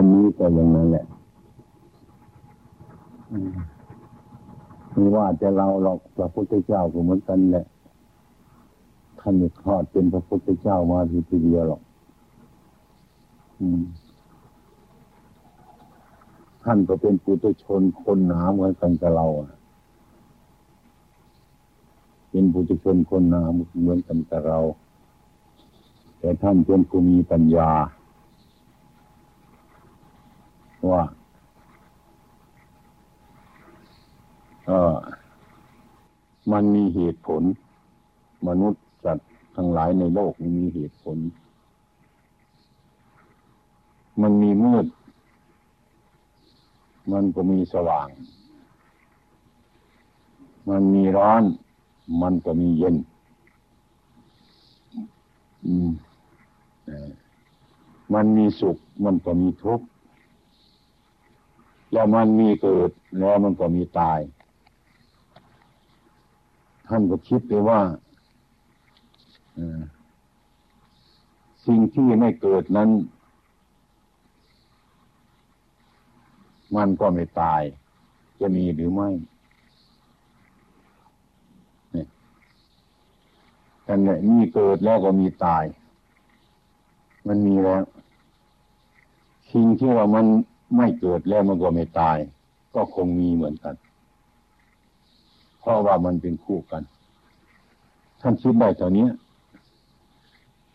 อันนี้ก็อย่างนั้นแหละมีว่าจะเราหรอกพระพุทธเจ้าก็เหมือนกันแหละท่านไม่คลอดเป็นพระพุทธเจ้ามาทีเดียวหรอกท่านก็เป็นปุถุชนคนหนาเหมือนกันกับเราเป็นปุถุชนคนหนาเหมือนกันกับเรา แต่ท่านเป็นผู้มีปัญญา ว่าเออมันมีเหตุผล มนุษย์สัตว์ทั้งหลายในโลกมีเหตุผล มันมีมืด มันก็มีสว่าง มันมีร้อน มันก็มีเย็นมันมีสุข มันก็มีทุกข์ แล้วมันมีเกิดแล้วมันก็มีตาย ท่านก็คิดไปว่าสิ่งที่ไม่เกิดนั้น มันก็ไม่ตาย จะมีหรือไม่แต่เนี่ยมีเกิดแล้วก็มีตาย มันมีแล้ว สิ่งที่ว่ามัน ไม่เกิดแล้วมันก็ไม่ตาย ก็คงมีเหมือนกัน เพราะว่ามันเป็นคู่กัน ท่านคิดได้ตอนนี้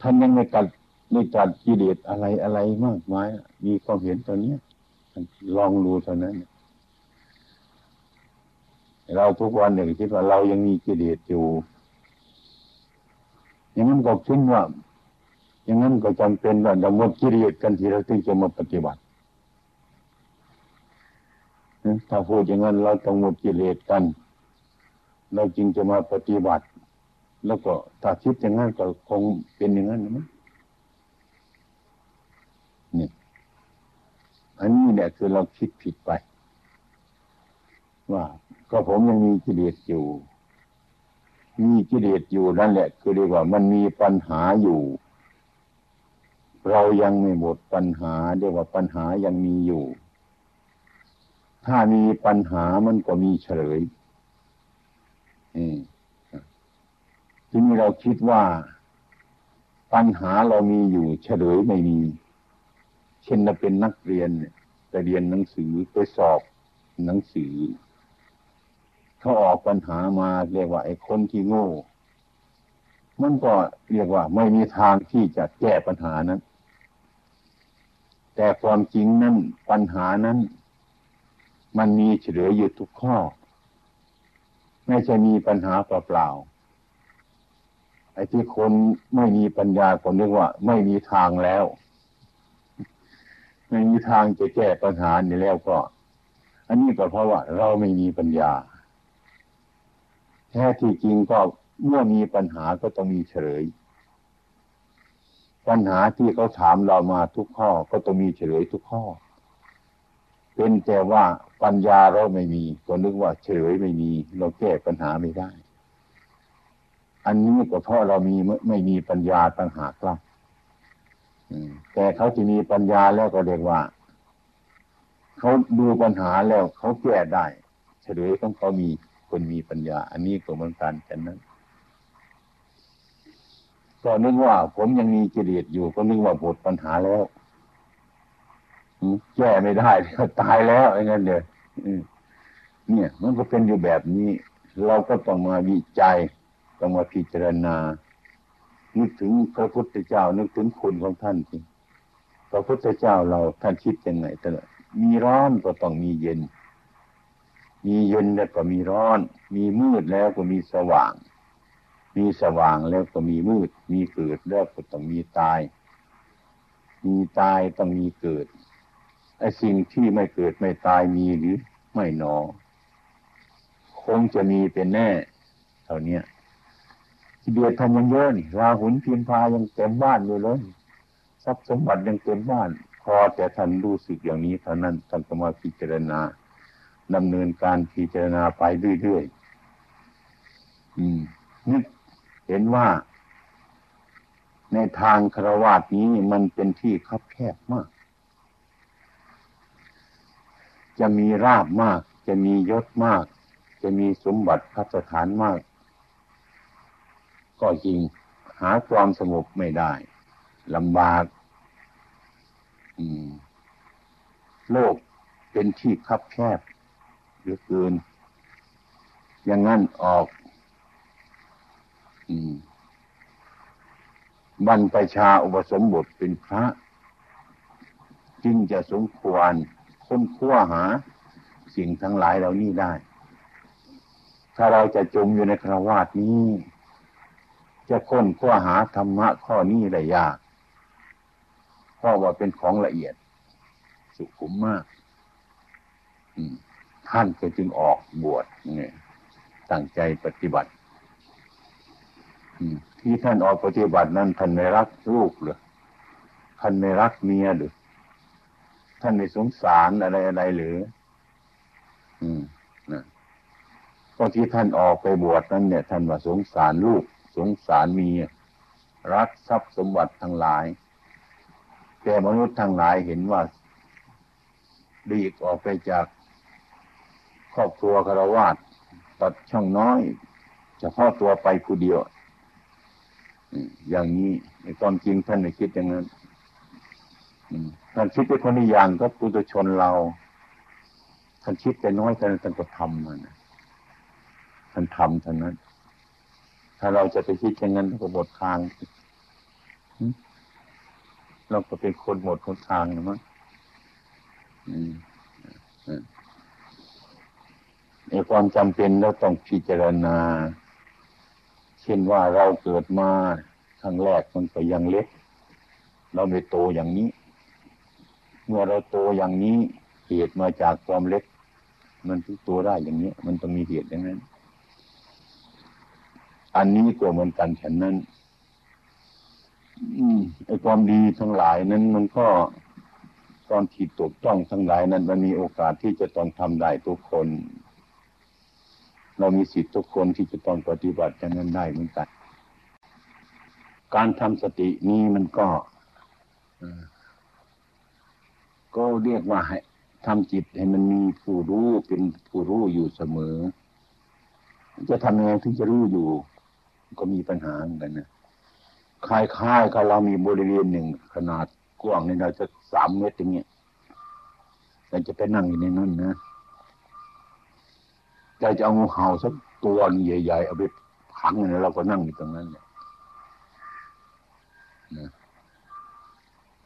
ท่านยังไม่กัดไม่จัดกิเลสอะไรอะไรมากมายมีความเห็นตอนนี้ลองดูเท่านั้น เราทุกวันหนึ่งคิดว่าเรายังมีกิเลสอยู่อย่างนั้นก็คิดว่า อย่างนั้นก็จำเป็นว่าเราหมดกิเลสกันทีเราถึงจะมาปฏิบัติ ถ้าพูดอย่างนั้นเราต้องหมดกิเลสกัน เราจึงจะมาปฏิบัติ แล้วก็ถ้าคิดอย่างนั้นก็คงเป็นอย่างนั้นนะนี่อันนี้เนี่ยคือเราคิดผิดไป ว่าก็ผมยังมีกิเลสอยู่ มีกิเลสอยู่นั่นแหละ คือเรียกว่ามันมีปัญหาอยู่ เรายังไม่หมดปัญหาเรียกว่าปัญหายังมีอยู่ ถ้ามีปัญหามันก็มีเฉลยทีนี้เราคิดว่า ปัญหาเรามีอยู่เฉลยไม่มี เช่นเราเป็นนักเรียนไปเรียนหนังสือไปสอบหนังสือ เขาออกปัญหามาเรียกว่าไอ้คนที่โง่ มันก็เรียกว่าไม่มีทางที่จะแก้ปัญหานั้น แต่ความจริงนั้นปัญหานั้น มันมีเฉลยอยู่ทุกข้อ ไม่ใช่มีปัญหาเปล่าๆไอ้ที่คนไม่มีปัญญาคนนึกว่า ไม่มีทางแล้ว ไม่มีทางจะแก้ปัญหานี่แล้วก็ อันนี้ก็เพราะว่า เราไม่มีปัญญา แท้ที่จริงก็เมื่อมีปัญหาก็ต้องมีเฉลยปัญหาที่เขาถามเรามาทุกข้อก็ต้องมีเฉลยทุกข้อ เป็นแต่ว่า ปัญญาเราไม่มี ก็นึกว่าเฉยไม่มี เราแก้ปัญหาไม่ได้ อันนี้ก็เพราะเรามีไม่มีปัญญาต่างหากล่ะแต่เขาจะมีปัญญาแล้วก็เรียกว่า เขาดูปัญหาแล้วเขาแก้ได้ เฉลยของเขามีคนมีปัญญา อันนี้ก็เหมือนกันแค่นั้นก็นึกว่าผมยังมีกิเลสอยู่ ก็นึกว่าหมดปัญหาแล้วแก้ไม่ได้ตายแล้วอย่างนั้นเลย เนี่ย มันก็เป็นอยู่แบบนี้ เราก็ต้องมาวิจัย ต้องมาพิจารณา นึกถึงพระพุทธเจ้า นึกถึงคุณของท่านสิพระพุทธเจ้าเราท่านคิดยังไงแต่มีร้อนก็ต้องมีเย็น มีเย็นแล้วก็มีร้อน มีมืดแล้วก็มีสว่าง มีสว่างแล้วก็มีมืด มีเกิดแล้วก็ต้องมีตาย มีตายต้องมีเกิด ไอ้สิ่งที่ไม่เกิดไม่ตายมีหรือไม่หนอ คงจะมีเป็นแน่เท่านี้ที่เดือดทำยังเยอะนี่ราหุนพิมพายังเต็มบ้านอยู่เลยทรัพย์สมบัติยังเต็มบ้าน พอแต่ท่านรู้สึกอย่างนี้เท่านั้นท่านก็มาพิจารณาดำเนินการพิจารณาไปเรื่อยๆอืมนึกเห็นว่า ในทางครวาสนี้มันเป็นที่คับแคบมาก จะมีราบมาก จะมียศมาก จะมีสมบัติพัสถานมาก ก็จริงหาความสงบไม่ได้ลำบากโลกเป็นที่คับแคบเหลือเกิน อย่างนั้นออกบรรพชาอุปสมบทเป็นพระ จึงจะสมควร ค้นคว้าหา สิ่งทั้งหลายเหล่านี้ได้ ถ้าเราจะจมอยู่ในคราวาสนี้ จะค้นคว้าหาธรรมะข้อนี้ได้ยากเพราะว่าเป็นของละเอียด สุขุมมากท่านก็จึงออกบวชเนี่ยตั้งใจปฏิบัติที่ท่านออกปฏิบัตินั้นท่านไม่รักลูกหรือท่านไม่รักเมียหรือ ท่านไม่สงสารอะไรอะไรหรือ อืมนะก็ที่ท่านออกไปบวชนั้นเนี่ย ท่านว่าสงสารลูก สงสารเมียรักทรัพย์สมบัติทั้งหลาย แต่มนุษย์ทั้งหลายเห็นว่าดีกออกไปจากครอบครัวคารวาสตัดช่องน้อยจะพ่อตัวไปผู้เดียวอย่างนี้ในความจริงท่านไม่คิดอย่างนั้น ท่านคิดเป็นคนอีอย่างก็ปุถุชนเราท่านคิดแต่น้อยแต่ท่านก็ทำมันท่านทำเท่านั้น ถ้าเราจะไปคิดอย่างนั้นก็หมดทางเราก็เป็นคนหมดคนทางนะมั้งในความจำเป็นเราต้องพิจารณา เช่นว่าเราเกิดมาครั้งแรกมันก็ยังเล็ก เราไม่โตอย่างนี้ มื่อเราโตอย่างนี้เหตุมาจากความเล็ก มันทุกตัวได้อย่างนี้ มันต้องมีเหตุอย่างนั้น อันนี้ก็เหมือนกันฉันนั้นไอ้ความดีทั้งหลายนั้น มันก็ตอนที่ตกต้องทั้งหลายนั้น มันมีโอกาสที่จะต้องทำได้ทุกคน เรามีสิทธิ์ทุกคนที่จะต้องปฏิบัติอย่างนั้นได้เหมือนกัน การทำสตินี้มันก็ ก็เรียกว่าให้ทำจิตให้มันมีผู้รู้เป็นผู้รู้อยู่เสมอ จะทำยังไงถึงจะรู้อยู่ ก็มีปัญหาเหมือนกันนะคล้ายๆกับเรามีบริเวณหนึ่งขนาดกว้างในเราจะสามเมตรอย่างเงี้ยเราจะไปนั่งอยู่ในนั้นนะใจจะเอางูเห่าสักตัวใหญ่ๆเอาไปขังเนี่ยเราก็นั่งอยู่ตรงนั้นเนี่ยนะ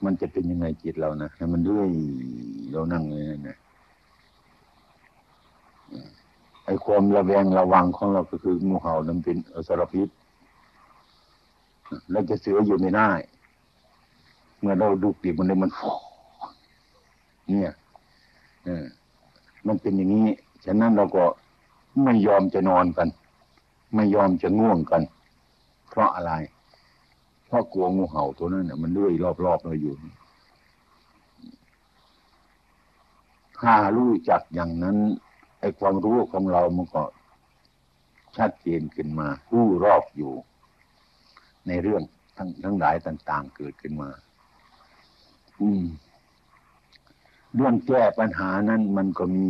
มันจะเป็นยังไงจิตเรานะให้มันด้วยเรานั่งเลยนะไอ้ความระแวงระวังของเราก็คืองูเห่านั้นเป็นอสรพิษเราจะเสืออยู่ไม่ได้ เมื่อเราดูปีกมันเลยมันฟเนี่ยเออมันเป็นอย่างนี้ ฉะนั้นเราก็ไม่ยอมจะนอนกัน ไม่ยอมจะง่วงกัน เพราะอะไร เพราะกลัวงูเห่าตัวนั้นเนี่ยมันเลื่อยรอบๆเราอยู่ถ้ารู้จักอย่างนั้นไอ้ความรู้ของเรามันก็ชัดเจนขึ้นมารู้รอบอยู่ ในเรื่องทั้งทั้งหลายต่าง ๆ เกิดขึ้นมา อืม เรื่องแก้ปัญหานั้นมันก็มี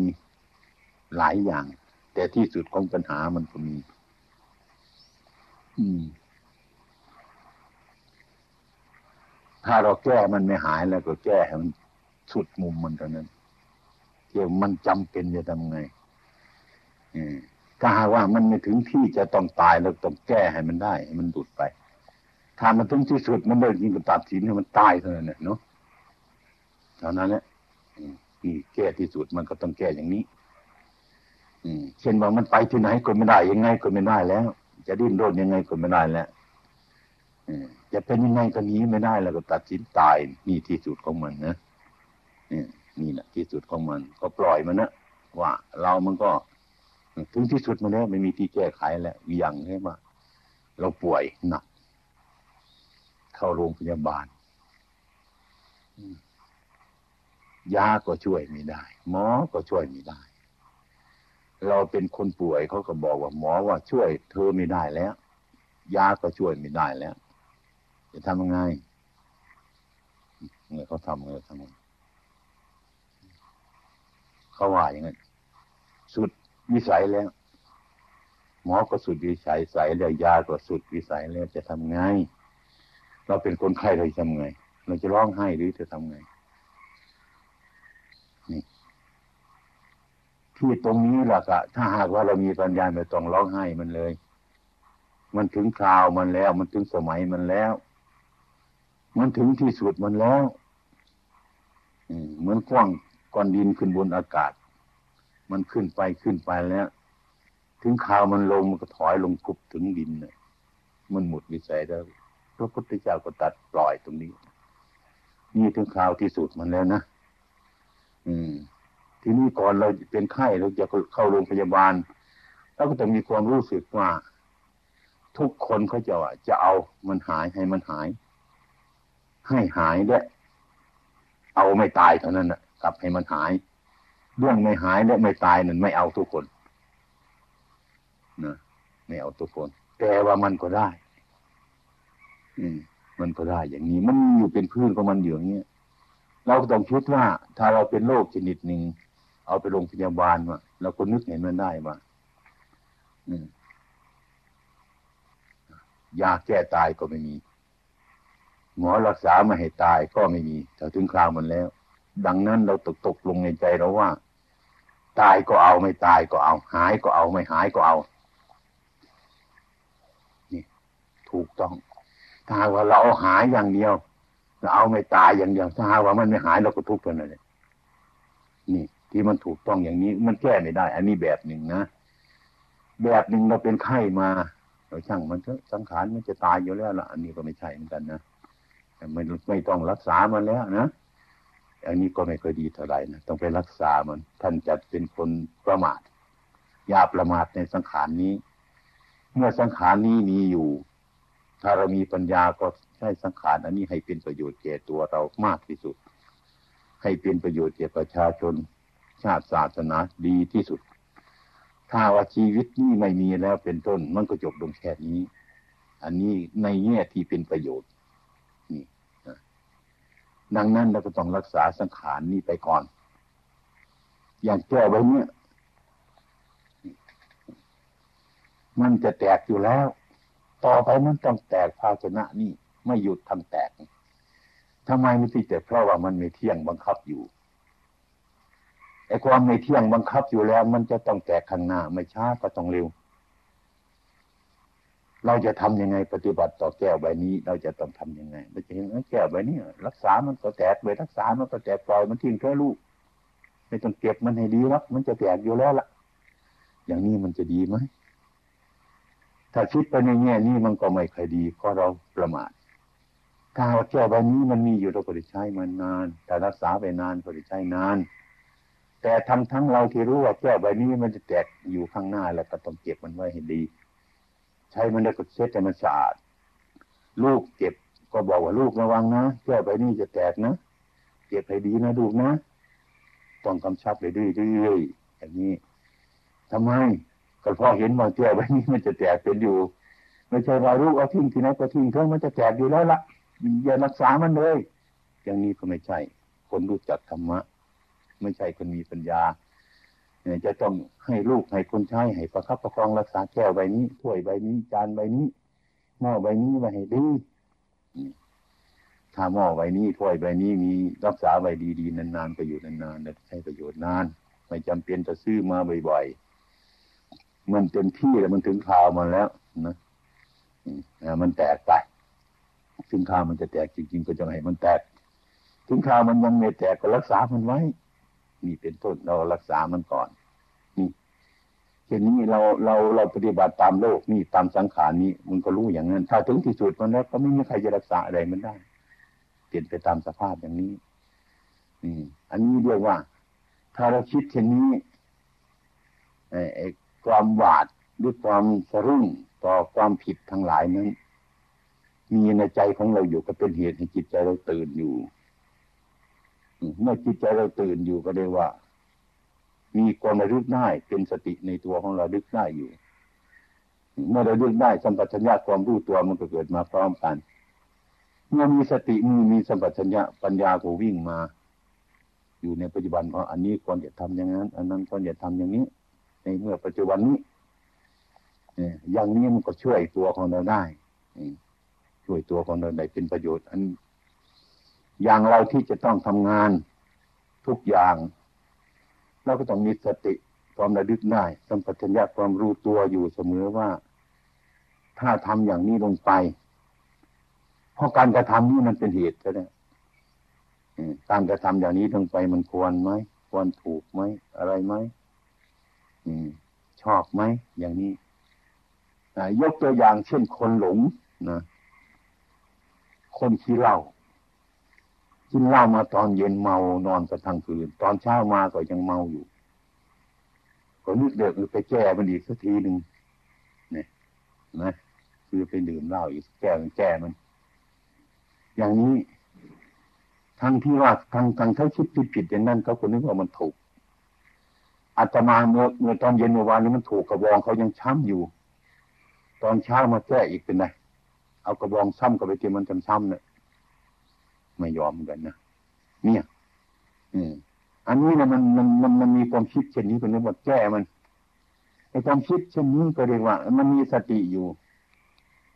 หลายอย่าง แต่ที่สุดของปัญหามันก็มี อืม ถ้าเราแก้มันไม่หายแล้วก็แก้ให้มันสุดมุมมันเท่านั้นเกี่ยวมันจำเป็นจะทำไงถ้าหากว่ามันไม่ถึงที่จะต้องตายเราต้องแก้ให้มันได้ให้มันดุดไป ถ้ามันถึงที่สุดมันเลยจริงก็ตัดสินให้มันตายเท่านั้นเนาะเท่านั้นแหละนี่แก้ที่สุดมันก็ต้องแก้อย่างนี้เช่นว่ามันไปที่ไหนก็ไม่ได้ยังไงก็ไม่ได้แล้ว จะดิ้นรนยังไงก็ไม่ได้แล้ว จะเป็นยังไงก็นี้ไม่ได้แล้วก็ตัดสินตายนี่ที่สุดของมันนะนี่แหละที่สุดของมัน ก็ปล่อยมันนะว่าเรามันก็ถึงที่สุดมาแล้วไม่มีที่แก้ไขแล้วอย่างใช่ไหมเราป่วยหนัก เข้าโรงพยาบาลยาก็ช่วยไม่ได้ หมอก็ช่วยไม่ได้ เราเป็นคนป่วยเขาก็บอกว่าหมอว่าช่วยเธอไม่ได้แล้ว ยาก็ช่วยไม่ได้แล้ว จะทำยังไงเมื่อเขาทำเมื่อทำเขาว่าอย่างนั้นสุดวิสัยแล้ว หมอก็สุดวิสัยใส่แล้วยาก็สุดวิสัยแล้วจะทำไง เราเป็นคนไข้เราจะทำไง เราจะร้องไห้หรือจะทำไงนี่ที่ตรงนี้แหละกะถ้าหากว่าเรามีปัญญาไม่ต้องร้องไห้มันเลย มันถึงคราวมันแล้ว มันถึงสมัยมันแล้ว มันถึงที่สุดมันแล้วเหมือนกว้างก้อนดินขึ้นบนอากาศ มันขึ้นไปขึ้นไปแล้ว ถึงข่าวมันลงมันก็ถอยลงกุบถึงดินเน่ยมันหมดวิสัยแล้วพระพุทธเจ้าก็ตัดปล่อยตรงนี้ นี่ถึงข่าวที่สุดมันแล้วนะอืม ทีนี้ก่อนเราเป็นไข้เราจะเข้าโรงพยาบาลเราก็ต้องมีความรู้สึกว่า ทุกคนเขาจะว่าจะเอามันหายให้มันหาย ให้หายด้วยเอาไม่ตายเท่านั้นนะกลับให้มันหาย เรื่องไม่หายและไม่ตายนั่นไม่เอาทุกคนนะไม่เอาทุกคน แต่ว่ามันก็ได้ อืม มันก็ได้อย่างนี้ มันอยู่เป็นพื้นของมันอยู่อย่างเงี้ยเราก็ต้องคิดว่า ถ้าเราเป็นโรคชนิดหนึ่งเอาไปโรงพยาบาลว่าเราก็นึกเห็นมันได้ว่าอืมยาแก้ตายก็ไม่มี หมอรักษาไม่ให้ตายก็ไม่มีถ้าถึงคราวมันแล้ว ดังนั้นเราตกตกลงในใจเราว่า ตายก็เอาไม่ตายก็เอา หายก็เอาไม่หายก็เอา นี่ ถูกต้อง ถ้าว่าเราเอาหายอย่างเดียวเราเอาไม่ตายอย่างเดียวถ้าว่ามันไม่หายเราก็ทุกข์ไปเลยนี่ ที่มันถูกต้องอย่างนี้ มันแก้ไม่ได้ อันนี้แบบหนึ่งนะแบบหนึ่งเราเป็นไข้มาเราช่างมันก็สังขารมันจะตายอยู่แล้วล่ะ อันนี้ก็ไม่ใช่เหมือนกันนะ ไม่ไม่ต้องรักษามันแล้วนะอันนี้ก็ไม่เคยดีเท่าไหร่นะต้องไปรักษามันท่านจะเป็นคนประมาทอย่าประมาทในสังขารนี้ เมื่อสังขารนี้มีอยู่ ถ้าเรามีปัญญาก็ใช้สังขารอันนี้ให้เป็นประโยชน์แก่ตัวเรามากที่สุด ให้เป็นประโยชน์แก่ประชาชน ชาติศาสนาดีที่สุด ถ้าว่าชีวิตนี้ไม่มีแล้วเป็นต้นมันก็จบลงแค่นี้ อันนี้ในแง่ที่เป็นประโยชน์ ดังนั้นเราก็ต้องรักษาสังขารนี้ไปก่อน อย่างแก้ไว้เนี่ย มันจะแตกอยู่แล้ว ต่อไปมันต้องแตกภาชนะนี่ไม่หยุดทำแตกทำไมไม่ที่แต่เพราะว่ามันไม่เที่ยงบังคับอยู่ไอ้ความไม่เที่ยงบังคับอยู่แล้ว มันจะต้องแตกข้างหน้าไม่ช้าก็ต้องเร็ว เราจะทํำยังไงปฏิบัติต่อแก้วใบนี้ เราจะต้องทํำยังไงเราจะเห็นแก้วใบนี้รักษามันก็แตกไปรักษามันก็แตกปล่อยมันทิ้งแค่ลูกไม่ต้องเก็บมันให้ดีวะมันจะแตกอยู่แล้วล่ะ อย่างนี้มันจะดีไหมถ้าคิดไปในแง่นี้มันก็ไม่ค่อยดีเพราะเราประมาทถ้าแก้วใบนี้มันมีอยู่เราก็ได้ใช้มันนานแต่รักษาไปนานก็ได้ใช้นานแต่ทำทั้งเราที่รู้ว่าแก้วใบนี้มันจะแตกอยู่ข้างหน้าแล้วก็ต้องเก็บมันไว้ให้ดี ช้มันได้ก็เช็ดให้มันสะอาด ลูกเก็บก็บอกว่าลูกระวังนะแก้วใบนี้จะแตกนะเก็บให้ดีนะลูกนะ ต้องกำชับเลยเรื่อยๆอย่างนี้ทำไมก็พอเห็นว่าแก้วใบนี้มันจะแตกเป็นอยู่ ไม่ใช่ว่าลูกเอาทิ้งที่ไหนก็ทิ้งเถอะมันจะแตกอยู่แล้วละอย่ารักษามันเลย อย่างนี้ก็ไม่ใช่ คนรู้จักธรรมะ ไม่ใช่คนมีปัญญา จะต้องให้ลูกให้คนใช้ให้ประคับประคองรักษาแก้วใบนี้ถ้วยใบนี้ จานใบนี้หม้อใบนี้ไว้ให้ดีถ้าหม้อใบนี้ถ้วยใบนี้มีรักษาใบดีๆนานๆก็อยู่นานๆใช้ประโยชน์นาน ไม่จำเป็นจะซื้อมาบ่อยๆมันเต็มที่แล้วมันถึงคราวมันแล้วนะมันแตกไปถึงคราวมันจะแตกจริงๆก็จะให้มันแตกถึงคราวมันยังไม่แตกก็รักษามันไว้ นี่เป็นต้นเรารักษามันก่อนนี่เช่นนี้เราเราเราปฏิบัติตามโลกนี่ตามสังขารนี้มันก็รู้อย่างนั้น ถ้าถึงที่สุดมันแล้วก็ไม่มีใครจะรักษาอะไรมันได้ เปลี่ยนไปตามสภาพอย่างนี้อืมอันนี้เรียกว่า ถ้าเราคิดเช่นนี้ไอ้ความหวาดหรือความสะรุ่งต่อความผิดทั้งหลายนั้น มีในใจของเราอยู่ก็เป็นเหตุให้จิตใจเราตื่นอยู่ เมื่อจิตใจเราตื่นอยู่ก็เรียกว่า มีความระลึกได้เป็นสติในตัวของเราลึกได้อยู่ เมื่อเราลึกได้สัมปชัญญะความรู้ตัวมันก็เกิดมาพร้อมกัน เมื่อมีสติมีมีสัมปชัญญะปัญญาก็วิ่งมา อยู่ในปัจจุบันว่าะอันนี้ควรจะทำอย่างนั้น อันนั้นควรจะทำอย่างนี้ ในเมื่อปัจจุบันนี้อย่างนี้มันก็ช่วยตัวของเราได้ช่วยตัวของเราได้เป็นประโยชน์ อัน อย่างเราที่จะต้องทำงานทุกอย่าง เราก็ต้องมีสติความระลึกได้สัมปชัญญะความรู้ตัวอยู่เสมอว่า ถ้าทำอย่างนี้ลงไป เพราะการกระทำนี้มันเป็นเหตุใช่ไหมการกระทำอย่างนี้ลงไปมันควรไหมควรถูกไหมอะไรไหมชอบไหมอย่างนี้ยกตัวอย่างเช่นคนหลงนะคนขี้เหล้า กินเหล้ามาตอนเย็นเมานอนกันทั้งคืน ตอนเช้ามาก็ยังเมาอยู่ก็นึกเดือดไปแก้มันอีกสักทีหนึ่งนี่นะคือไปดื่มเหล้าอีกแก้มันแก้มัน อย่างนี้ ทั้งที่ว่าทั้งทั้งเขาคิดผิดผิดอย่างนั้นเขาคนนึกว่ามันถูกอาตมาเมื่อเมื่อตอนเย็นเมื่อวานนี้มันถูกกระบองเขายังช้ำอยู่ ตอนเช้ามาแก้อีกเป็นไงเอากระบองซ้ำกับไปเจมันจำช้ำเนี่ย ไม่ยอมกันนะเนี่ยอืมอันนี้นะมันมันมันมันมีความคิดเช่นนี้เป็นเรื่องว่าแก้มันไอ้ความคิดเช่นนี้ก็เรียกว่า มันมีสติอยู่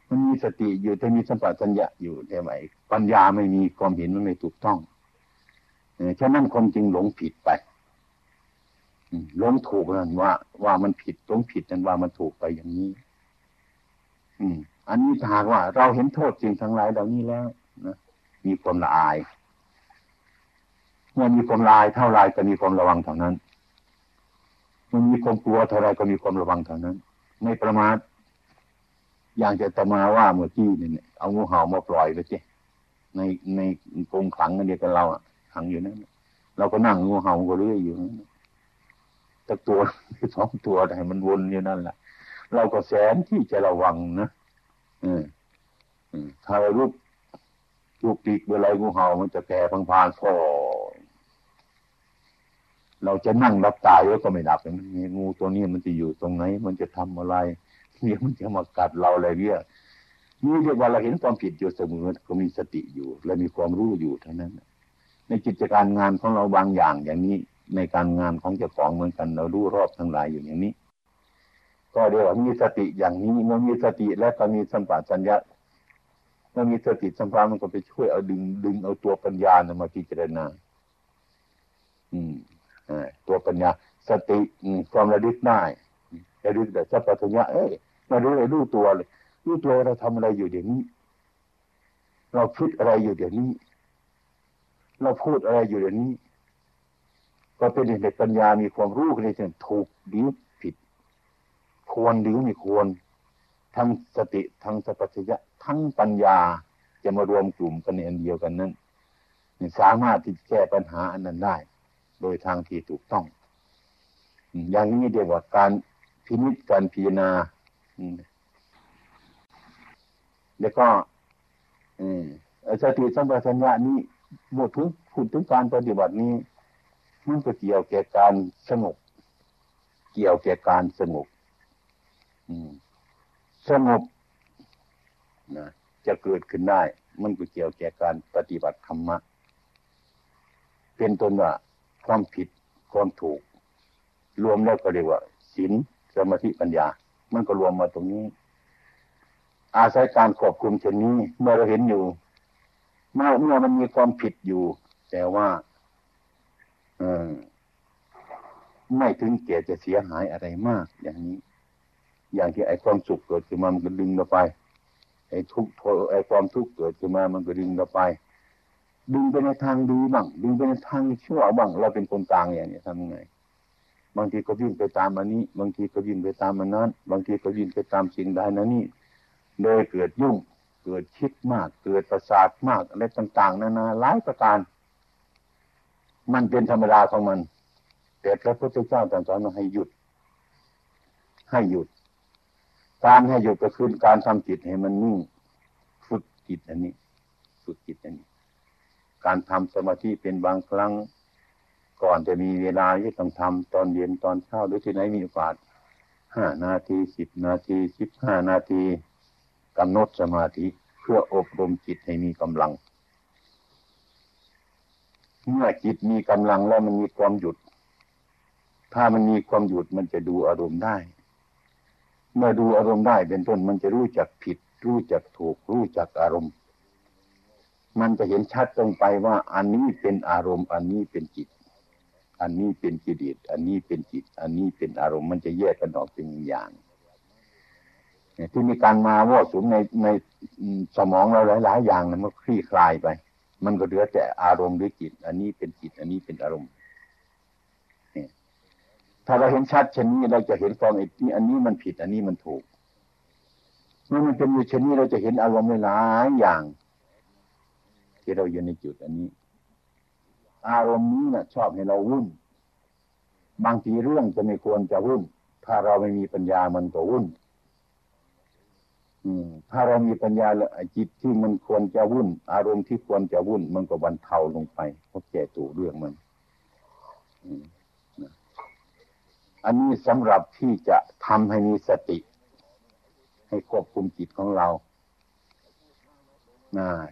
มันมีสติอยู่แต่มีสัมปชัญญะอยู่แต่ไหมปัญญาไม่มีความเห็นมันไม่ถูกต้องฉะนั้นคนจึงหลงผิดไปหลงถูกนั่นว่า ว่ามันผิดหลงผิดนั่นว่ามันถูกไปอย่างนี้ อืม อันนี้ถ้าหากว่า เราเห็นโทษจริงทั้งหลายเหล่านี้แล้วนะ มีความละอาย เมื่อมีความละอายเท่าไรก็มีความระวังเท่านั้นมันมีความกลัวเท่าไรก็มีความระวังเท่านั้น ไม่ประมาทอย่างจะตมาว่าเมื่อกี้เนี่ยเอางูเห่ามาปล่อยไปสิในในกรงขังกันเดียวกันเราอะขังอยู่นั้นเราก็นั่งงูเห่าก็เรื่อยอยู่นั้นแต่ตัวสองตัวแต่มันวนอยู่นั่นแหละเราก็แสนที่จะระวังนะเออถ้าเรารู้ ลูกปีกเวลางูเห่ามันจะแผ่พังพานฟอเราจะนั่งรับตายก็ไม่ดับมันมีงูตัวนี้มันจะอยู่ตรงไหน มันจะทำอะไรเนี่ยมันจะมากัดเราอะไรเนี่ยนี่เรียกว่าเราเห็นความผิดอยู่เสมอก็มีสติอยู่ และมีความรู้อยู่เท่านั้น ในกิจการงานของเราบางอย่างอย่างนี้ ในการงานของเจ้าของเหมือนกัน เรารู้รอบทั้งหลายอยู่อย่างนี้ ก็เรียวมีสติอย่างนี้เมื่อมีสติและก็มีสัมปชัญญะ เมื่อมีสติสัมปชัญญะมันก็ไปช่วยเอาดึง ดึงเอาตัวปัญญานะมาพิจารณา อืมตัวปัญญา สติความระลึกได้ระลึกแต่สัพพัญญะเอ้ยมารู้เลยรู้ตัวเลยรู้ตัวเราทำอะไรอยู่เดี๋ยวนี้ เราคิดอะไรอยู่เดี๋ยวนี้ เราพูดอะไรอยู่เดี๋ยวนี้ ก็เป็นเด็กปัญญามีความรู้ในเรื่องถูกหรือผิด ควรหรือไม่ควร ทั้งสติทั้งสัพพัญญะทั้งปัญญาจะมารวมกลุ่มกันในอันเดียวกันนั้นสามารถที่จะแก้ปัญหาอันนั้นได้ โดยทางที่ถูกต้อง อย่างนี้เรียกว่าการพินิจการพิจารณาแล้วก็สติสัมปชัญญะนี้บทถึงพูดถึงการปฏิบัตินี้ มันก็เกี่ยวแก่การสงบเกี่ยวแก่การสงบ สงบนะจะเกิดขึ้นได้ มันก็เกี่ยวแก่การปฏิบัติธรรมะ เป็นต้นว่าความผิดความถูก รวมแล้วก็เรียกว่าศีลสมาธิปัญญา มันก็รวมมาตรงนี้ อาศัยการควบคุมเช่นนี้ เมื่อเราเห็นอยู่ เมื่อเมื่อมันมีความผิดอยู่ แต่ว่าอไม่ถึงเกียจะเสียหายอะไรมากอย่างนี้ อย่างที่ไอ้ความสุขเกิดขึ้นมามันก็ดึงเราไป ไอ้ทุกข์ไอ้ความทุกข์เกิดขึ้นมามันก็ดึงเราไป ดึงไปในทางดีบ้างดึงไปในทางชั่วบ้างเราเป็นคนกลางอย่างนี้ทำยังไงบางทีก็วิ่งไปตามอันนี้ บางทีก็วิ่งไปตามอันนั้น บางทีก็วิ่งไปตามสิ่งใดนั้นนี่โดยเกิดยุ่งเกิดคิดมาก เกิดประสาทมากอะไรต่าง ๆ นานาหลายประการ มันเป็นธรรมดาของมัน แต่พระพุทธเจ้าตรัสสอนมาให้หยุด ให้หยุด การให้หยุดก็คือการทำจิตให้มันนิ่งฝึกจิตอันนี้ฝึกจิตอันนี้ การทำสมาธิเป็นบางครั้ง ก่อนจะมีเวลาที่ต้องทำตอนเย็นตอนเช้าหรือที่ไหนมีโอกาสห้านาทีสิบนาทีสิบห้านาทีกำหนดสมาธิเพื่ออบรมจิตให้มีกำลัง เมื่อจิตมีกำลังแล้วมันมีความหยุด ถ้ามันมีความหยุดมันจะดูอารมณ์ได้ เมื่อดูอารมณ์ได้เป็นต้นมันจะรู้จักผิด รู้จักถูก รู้จักอารมณ์ มันจะเห็นชัดตรงไปว่าอันนี้เป็นอารมณ์ อันนี้เป็นจิต อันนี้เป็นกิเลสอันนี้เป็นจิต อันนี้เป็นอารมณ์มันจะแยกกันออกเป็นอย่างที่มีการมาว่าสุมในในสมองเราหลาย ๆ อย่างมันก็คลี่คลายไป มันก็เหลือแต่อารมณ์หรือจิต อันนี้เป็นจิต อันนี้เป็นอารมณ์ ถ้าเราเห็นชัดเช่นนี้เราจะเห็นความอนี้อันนี้มันผิด อันนี้มันถูก เมื่อมันเป็นอยู่เช่นนี้เราจะเห็นอารมณ์หลายอย่าง ที่เราอยู่ในจุดอันนี้ อารมณ์นี้นะชอบให้เราวุ่น บางทีเรื่องจะไม่ควรจะวุ่น ถ้าเราไม่มีปัญญามันก็วุ่นถ้าเรามีปัญญาแล้วจิตที่มันควรจะวุ่น อารมณ์ที่ควรจะวุ่น มันก็บรรเทาลงไปเพราะแก่ตัวเรื่องมันอั อันนี้สำหรับที่จะทำให้มีสติ ให้ควบคุมจิตของเรา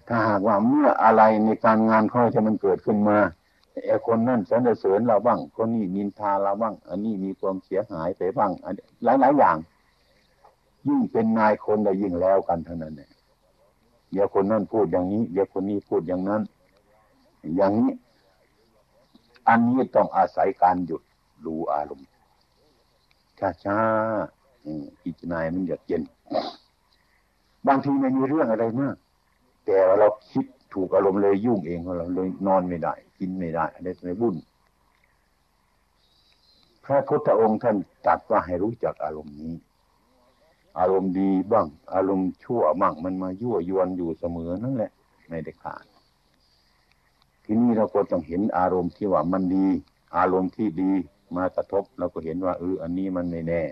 ถ้าหากว่าเมื่ออะไรในการงานเขาจะมันเกิดขึ้นมาไอ้คนนั่นสรรเสริญเราบ้าง คนนี้นินทาเราบ้าง อันนี้มีความเสียหายไปบ้างหลายหลายอย่าง ยิ่งเป็นนายคนเรายิ่งแล้วกันเท่านั้นเนี่ยเดี๋ยวคนนั้นพูดอย่างนี้ เดี๋ยวคนนี้พูดอย่างนั้น อย่างนี้ อันนี้ต้องอาศัยการหยุดรู้อารมณ์ ช้าๆพิจารณามันหยุดเย็น บางทีไม่มีเรื่องอะไรมาก แต่เราคิดถูกอารมณ์เลยยุ่งเองเราเลยนอนไม่ได้ กินไม่ได้อะไรไม่บุญพระพุทธองค์ท่านตรัสว่าให้รู้จักอารมณ์นี้ อารมณ์ดีบ้าง อารมณ์ชั่วบ้างมันมายั่วยวนอยู่เสมอนั่นแหละไม่ได้ขาดทีนี้เราก็ต้องเห็นอารมณ์ที่ว่ามันดี อารมณ์ที่ดี มากระทบเราก็เห็นว่าเอออันนี้มันไม่แน่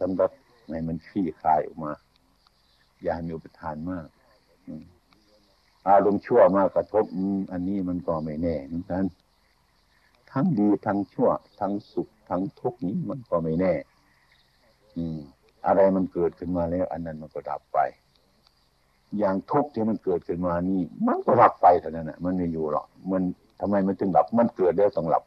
สำหรับในมันขี้คายออกมา อย่ามีอุปทานมากอารมณ์ชั่วมากระทบอันนี้มันก็ไม่แน่เหมือนกันทั้งดีทั้งชั่ว ทั้งสุขทั้งทุกข์นี้มันก็ไม่แน่ อืม อะไรมันเกิดขึ้นมาแล้ว อันนั้นมันก็ดับไป อย่างทุกข์ที่มันเกิดขึ้นมานี่ มันก็ดับไปเท่านั้นแหะมันไม่อยู่หรอกมันทำไมมันถึงดับ มันเกิดแล้วต้องดับ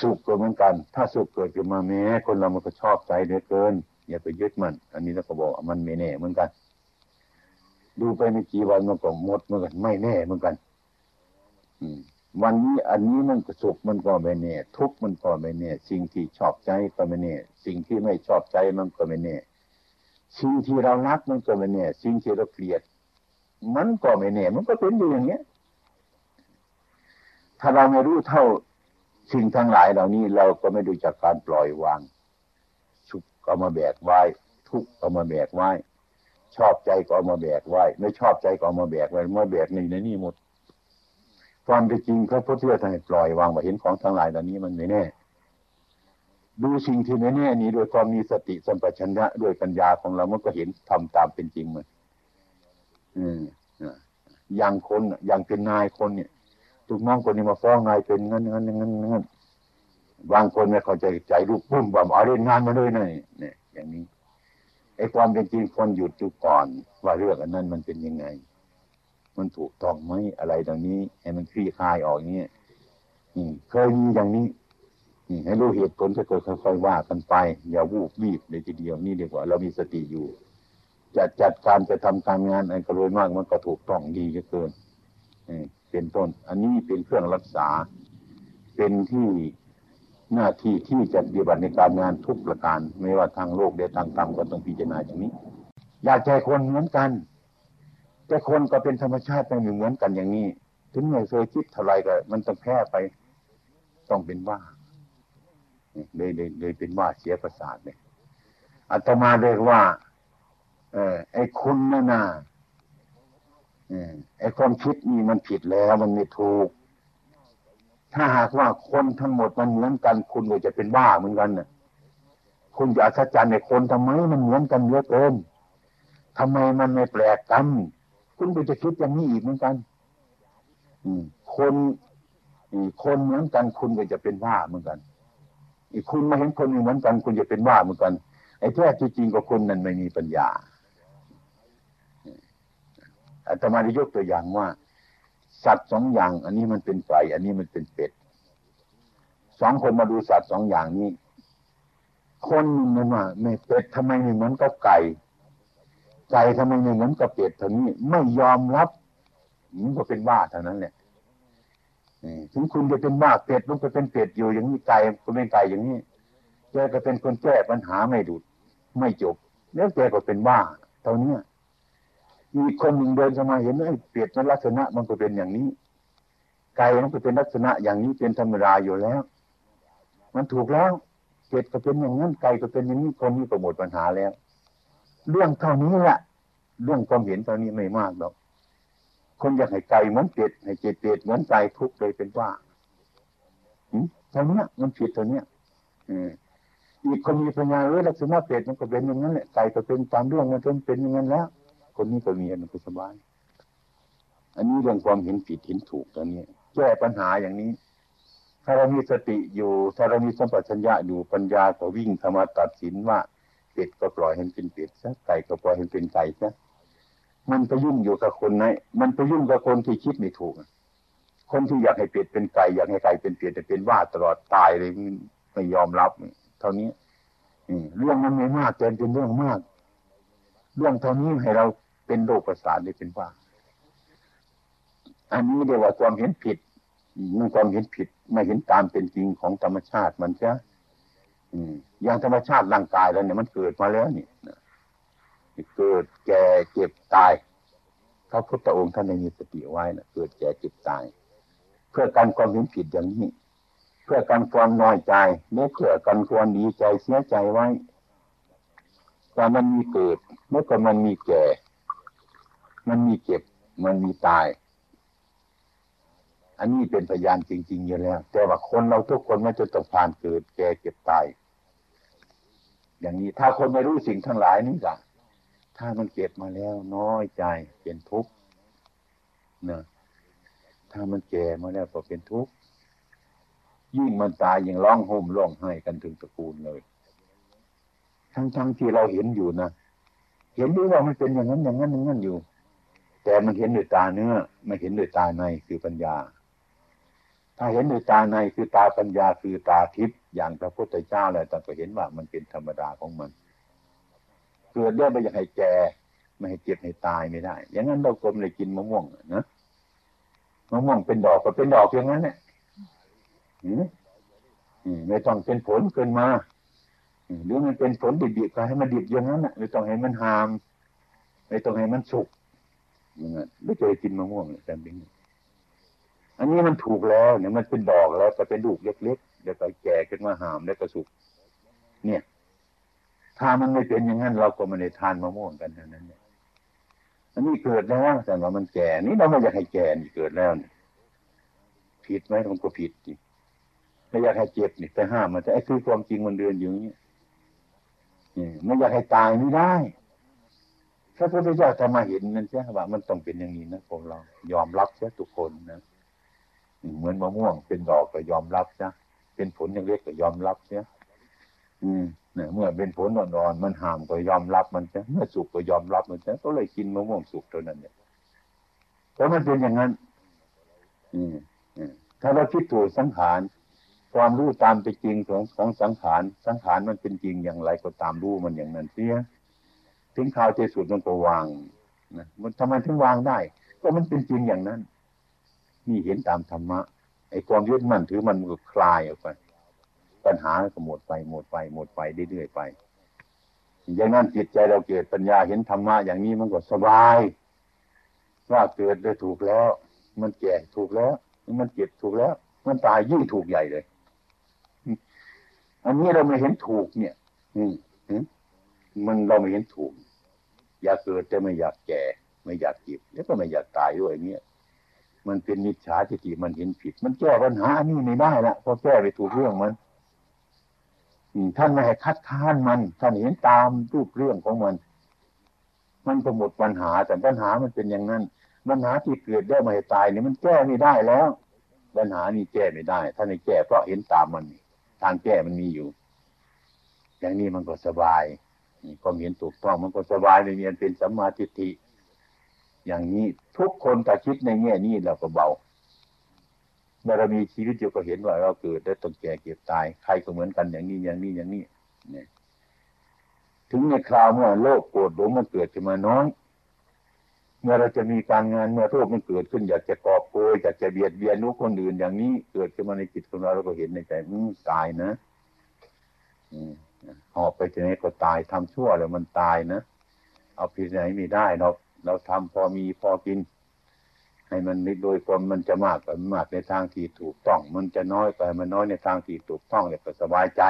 สุขก็เหมือนกัน ถ้าสุขเกิดขึ้นมาแม้คนเรามันก็ชอบใจเหลือเกิน อย่าไปยึดมัน อันนี้เราก็บอกมันไม่แน่เหมือนกัน ดูไปไม่กี่วันมันก็หมดเหมือนกัน ไม่แน่เหมือนกัน อืมวันนี้อันนี้มันสุขมันก็ไม่แน่ทุกมันก็ไม่แน่สิ่งที่ชอบใจก็ไม่แน่สิ่งที่ไม่ชอบใจมันก็ไม่แน่สิ่งที่เรารักมันก็ไม่แน่สิ่งที่เราเกลียด มันก็ไม่แน่มันก็เป็นอยู่อย่างเนี้ย ถ้าเราไม่รู้เท่า สิ่งทั้งหลายเหล่านี้เราก็ไม่ดูจากการปล่อยวาง สุขก็มาแบกไว้ ทุกข์ก็มาแบกไว้ ชอบใจก็มาแบกไว้ ไม่ชอบใจก็มาแบกไว้มาแบกในในนี่หมดความเป็นจริงพระพุทธเจ้าท่านปล่อยวางว่าเห็นของทั้งหลายเหล่านี้มันไม่แน่ ดูสิ่งที่ไม่แน่นี้โดยความมีสติสัมปชัญญะด้วยปัญญาของเรามันก็เห็นทำตามเป็นจริงมันอืมอย่างคนอย่างเป็นนายคนเนี่ย ถูกน้องคนนี้มาฟ้องนายเป็นงั้นงั้นงั้นงั้นบางคนไม่เข้าใจใจลูกปุ้มแบบเอาเล่นงานมาเลยนะเนี่ยอย่างนี้ไอ้ความเป็นจริงคนหยุดจุก่อน ว่าเรื่องอันนั้นมันเป็นยังไง มันถูกต้องไหมอะไรดังนี้ให้มันคลี่คลายออกอย่างนี้เคยมีอย่างนี้ให้รู้เหตุผลจะเกิดค่อยๆว่ากันไป อย่าวูบวีบเลยทีเดียวนี่ดีกว่า เรามีสติอยู่จะจัดการจะทำการงานอะไรก็รวยมากมันก็ถูกต้องดีเกิน เป็นต้น อันนี้เป็นเครื่องรักษา เป็นที่หน้าที่ที่จะปฏิบัติในการงานทุกประการ ไม่ว่าทางโลกหรือทางธรรมก็ต้องพิจารณาอย่างนี้ อยากใจคนเหมือนกัน แต่คนก็เป็นธรรมชาติไม่เหมือนกันอย่างนี้ ถึงไม่เคยคิดเท่าไรก็ มันต้องแพ้ไปต้องเป็นบ้าเลยเลยเลยเป็นว่าเสียประสาทเนี่ยอาตมาเรียกว่า เออไอ้คุณนั่นน่ะ ไอ้ความคิดนี่มันผิดแล้วมันไม่ถูก ถ้าหากว่าคนทั้งหมดมันเหมือนกัน คุณก็จะเป็นบ้าเหมือนกันน่ะ คุณจะอัศจรรย์ในคนทำไมมันเหมือนกันเยอะเกินทำไมมันไม่แปลกกัน คุณก็จะคิดอย่างนี้อีกเหมือนกันคนคนเหมือนกัน คุณก็จะเป็นว่าเหมือนกันอีกคุณมาเห็นคนเหมือนกัน คุณจะเป็นว่าเหมือนกันไอ้แท้จริงก็คนนั้นไม่มีปัญญา อาตมาได้ยกตัวอย่างว่า สัตว์สองอย่าง อันนี้มันเป็นไก่อันนี้มันเป็นเป็ดสองคนมาดูสัตว์สองอย่างนี้ คนมันว่าไม่เป็ดทำไมไม่เหมือนกับไก่ไก่ทำไมไม่เหมือนกับเป็ดเท่านี้ไม่ยอมรับมันก็เป็นบ้าเท่านั้นแหละถึงคุณจะเป็นบ้าเป็ดมันก็เป็นเป็ดอยู่อย่างนี้ไก่ก็เป็นไก่อย่างนี้แกก็เป็นคนแก้ปัญหาไม่ดุดไม่จบแล้วแกก็เป็นบ้าเท่านี้ มีคนหนึ่งเดินเข้ามาเห็นไอ้เป็ดมันลักษณะมันก็เป็นอย่างนี้ไก่มันก็เป็นลักษณะอย่างนี้เป็นธรรมดาอยู่แล้ว มันถูกแล้วเป็ดก็เป็นอย่างนั้นไก่ก็เป็นอย่างนี้คนนี้ก็หมดปัญหาแล้ว เรื่องเท่านี้แหละเรื่องความเห็นเท่านี้ไม่มากหรอก คนอยากให้ไก่เหมือนเป็ดให้เจ็ดเป็ดเหมือนไก่ทุกเลยเป็นว่าเท่านี้มันผิดตัวเนี้ยอีกคนมีปัญญาเออลักษณะเป็ดมันก็เป็นอย่างนั้นแหละไก่ก็เป็นตามเรื่องมันเป็นอย่างนั้นแล้ว คนนี้ก็มีมันก็สบาย อันนี้เรื่องความเห็นผิดเห็นถูกตอนนี้แก้ปัญหาอย่างนี้ ถ้าเรามีสติอยู่ ถ้าเรามีสัมปชัญญะอยู่ปัญญาก็วิ่งเข้ามาตัดสินว่าเป็ดก็ปล่อยให้เป็นเป็ดซะไก่ก็ปล่อยให้เป็นไก่ซะมันไปยุ่งอยู่กับคนไหนมันไปยุ่งกับคนที่คิดไม่ถูกคนที่อยากให้เป็ดเป็นไก่อยากให้ไก่เป็นเป็ดแต่เป็นว่าตลอดตายเลยไม่ยอมรับเท่านี้เรื่องมันไม่มากแต่เป็นเรื่องมาก เรื่องเท่านี้ให้เรา เป็นโรคประสาทได้เป็นว่า อันนี้เรียกว่าความเห็นผิดมันความเห็นผิดไม่เห็นตามเป็นจริงของธรรมชาติมันจะอย่างธรรมชาติร่างกายเราเนี่ยมันเกิดมาแล้วนี่เกิดแก่เจ็บตายพระพุทธองค์ท่านในมีสติไว้นะเกิดแก่เจ็บตาย เพื่อการความเห็นผิดอย่างนี้ เพื่อการความน้อยใจและเพื่อการความดีใจเสียใจไว้ว่ามันมีเกิดเมื่อก่อนมันมีแก่ มันมีเจ็บ มันมีตาย อันนี้เป็นพยานจริง ๆ อยู่แล้ว แต่ว่าคนเราทุกคนไม่จะต้องผ่านเกิด แก่เจ็บตาย อย่างนี้ถ้าคนไม่รู้สิ่งทั้งหลายนี่ล่ะ ถ้ามันเก็บมาแล้ว น้อยใจเป็นทุกข์นะถ้ามันแก่มาแล้วก็เป็นทุกข์ยิ่งมันตายยิ่งร้องห่มร้องไห้กันถึงตระกูลเลย ทั้งๆทที่เราเห็นอยู่นะเห็นด้วยว่ามันเป็นอย่างนั้นอย่างนั้นอย่างนั้นอยู่ แต่มันเห็นด้วยตาเนื้อไม่เห็นด้วยตาในคือปัญญา ถ้าเห็นด้วยตาในคือตาปัญญาคือตาทิพย์อย่างพระพุทธเจ้าอะไรต่างก็เห็นว่ามันเป็นธรรมดาของมันเกิดเรื่องไม่อยากให้แก่ไม่ให้เจ็บให้ตายไม่ได้ อย่างนั้นเราก็ม่ได้กินมะม่วงนะมะม่วงเป็นดอกก็เป็นดอกอย่างนั้นแหละไม่ต้องเป็นผลเกินมาหรือมันเป็นผลดิบๆก็ให้มันดิบอย่างนั้นไม่ต้องให้มันหาม ไม่ต้องให้มันสุก อย่างนั้นไม่เคยกินมะม่วงแต่เป็นอันนี้มันถูกแล้วเนี่ยมันเป็นดอกแล้วก็เป็นลูกเล็กๆเดี๋ยวก็แก่ขึ้นมาหามแล้วก็สุก เนี่ย ถ้ามันไม่เป็นอย่างนั้น เราก็ไม่ได้ทานมะม่วงกันเท่านั้นเนี่ยอันนี้เกิดแล้วแต่ว่ามันแก่ นี่เราไม่อยากให้แก่นี่เกิดแล้วเนี่ยผิดไหมมันก็ผิดจิไม่อยากให้เจ็บนี่ไปห้ามมันแต่ไอ้คือความจริงมันเดินอยู่อย่างนี้ไม่อยากให้ตายไม่ได้ พระพุทธเจ้าจะมาเห็นนั่นใช่ไหมว่ามันต้องเป็นอย่างนี้นะพวกเรายอมรับเสียทุกคนนะเหมือนมะม่วงเป็นดอกก็ยอมรับนะเป็นผลอย่างเล็กก็ยอมรับเสียอืมเนี่ยเมื่อเป็นผลอ่อนๆมันห้ามก็ยอมรับมันจะเมื่อสุกก็ยอมรับมันจะก็เลยกินมะม่วงสุกเท่านั้นเนี่ยเพราะมันเป็นอย่างนั้น อืมถ้าเราคิดถูกสังขารความรู้ตามเป็นจริงของของสังขาร สังขารมันเป็นจริงอย่างไรก็ตามรู้มันอย่างนั้นเสีย ถึงข่าวที่สุดมันก็วางนะมันทำไมถึงวางได้ ก็มันเป็นจริงอย่างนั้น นี่เห็นตามธรรมะไอ้ความยึดมั่นถือมันก็คลายออกไป ปัญหาก็หมดไปหมดไปหมดไปเรื่อยๆไปอย่างนั้นจิตใจเราเกิดปัญญาเห็นธรรมะอย่างนี้มันก็สบาย ว่าเกิดได้ถูกแล้ว มันแก่ถูกแล้ว มันเจ็บถูกแล้ว มันตายยิ่งถูกใหญ่เลย อันนี้เราไม่เห็นถูกเนี่ย อืมมันเราไม่เห็นถูก อยากเกิดแต่ไม่อยากแก่ ไม่อยากจ็บแล้วก็ไม่อยากตายด้วยเนี่ยมันเป็นนิจฉาทิฏฐิมันเห็นผิด มันแก้ปัญหานนี้ไม่ได้ละพอแก้ไปถูกเรื่องมันท่านไม่ให้คัดค้านมัน ท่านเห็นตามรูปเรื่องของมัน มันก็หมดปัญหาแต่ปัญหามันเป็นอย่างนั้นปัญหาที่เกิดได้มาให้ตายเนี่ยมันแก้ไม่ได้แล้ว ปัญหานี่แก้ไม่ได้ ท่านให้แก้เพราะเห็นตามมันทางแก้มันมีอยู่ อย่างนี้มันก็สบาย ความเห็นถูกต้องมันก็สบายเลยเรียนเป็นสัมมาทิฏฐิอย่างนี้ทุกคนแต่คิดในแง่นี้เราก็เบาเมื่อเรามีชีวิตอยู่ก็เห็นว่าเราเกิดได้ต้องแก่เก็บตาย ใครก็เหมือนกันอย่างนี้อย่างนี้อย่างนี้เนี่ยถึงในคราวเมื่อโลกโกรธหลงมันเกิดขึ้นมาน้อย เมื่อเราจะมีการงานเมื่อโทษมันเกิดขึ้น อยากจะกอบโกยอยากจะเบียดเบียนนุคนอื่นอย่างนี้ เกิดขึ้นมาในจิตของเราเราก็เห็นในใจอืมตายนะ หอบไปที่ไหนก็ตายทำชั่วแล้วมันตายนะเอาผิดไหนไม่ได้เราเราทำพอมีพอกิน ให้มันโดยความมันจะมากก็มากในทางที่ถูกต้อง มันจะน้อยไปมันน้อยในทางที่ถูกต้องเนี่ยก็สบายใจ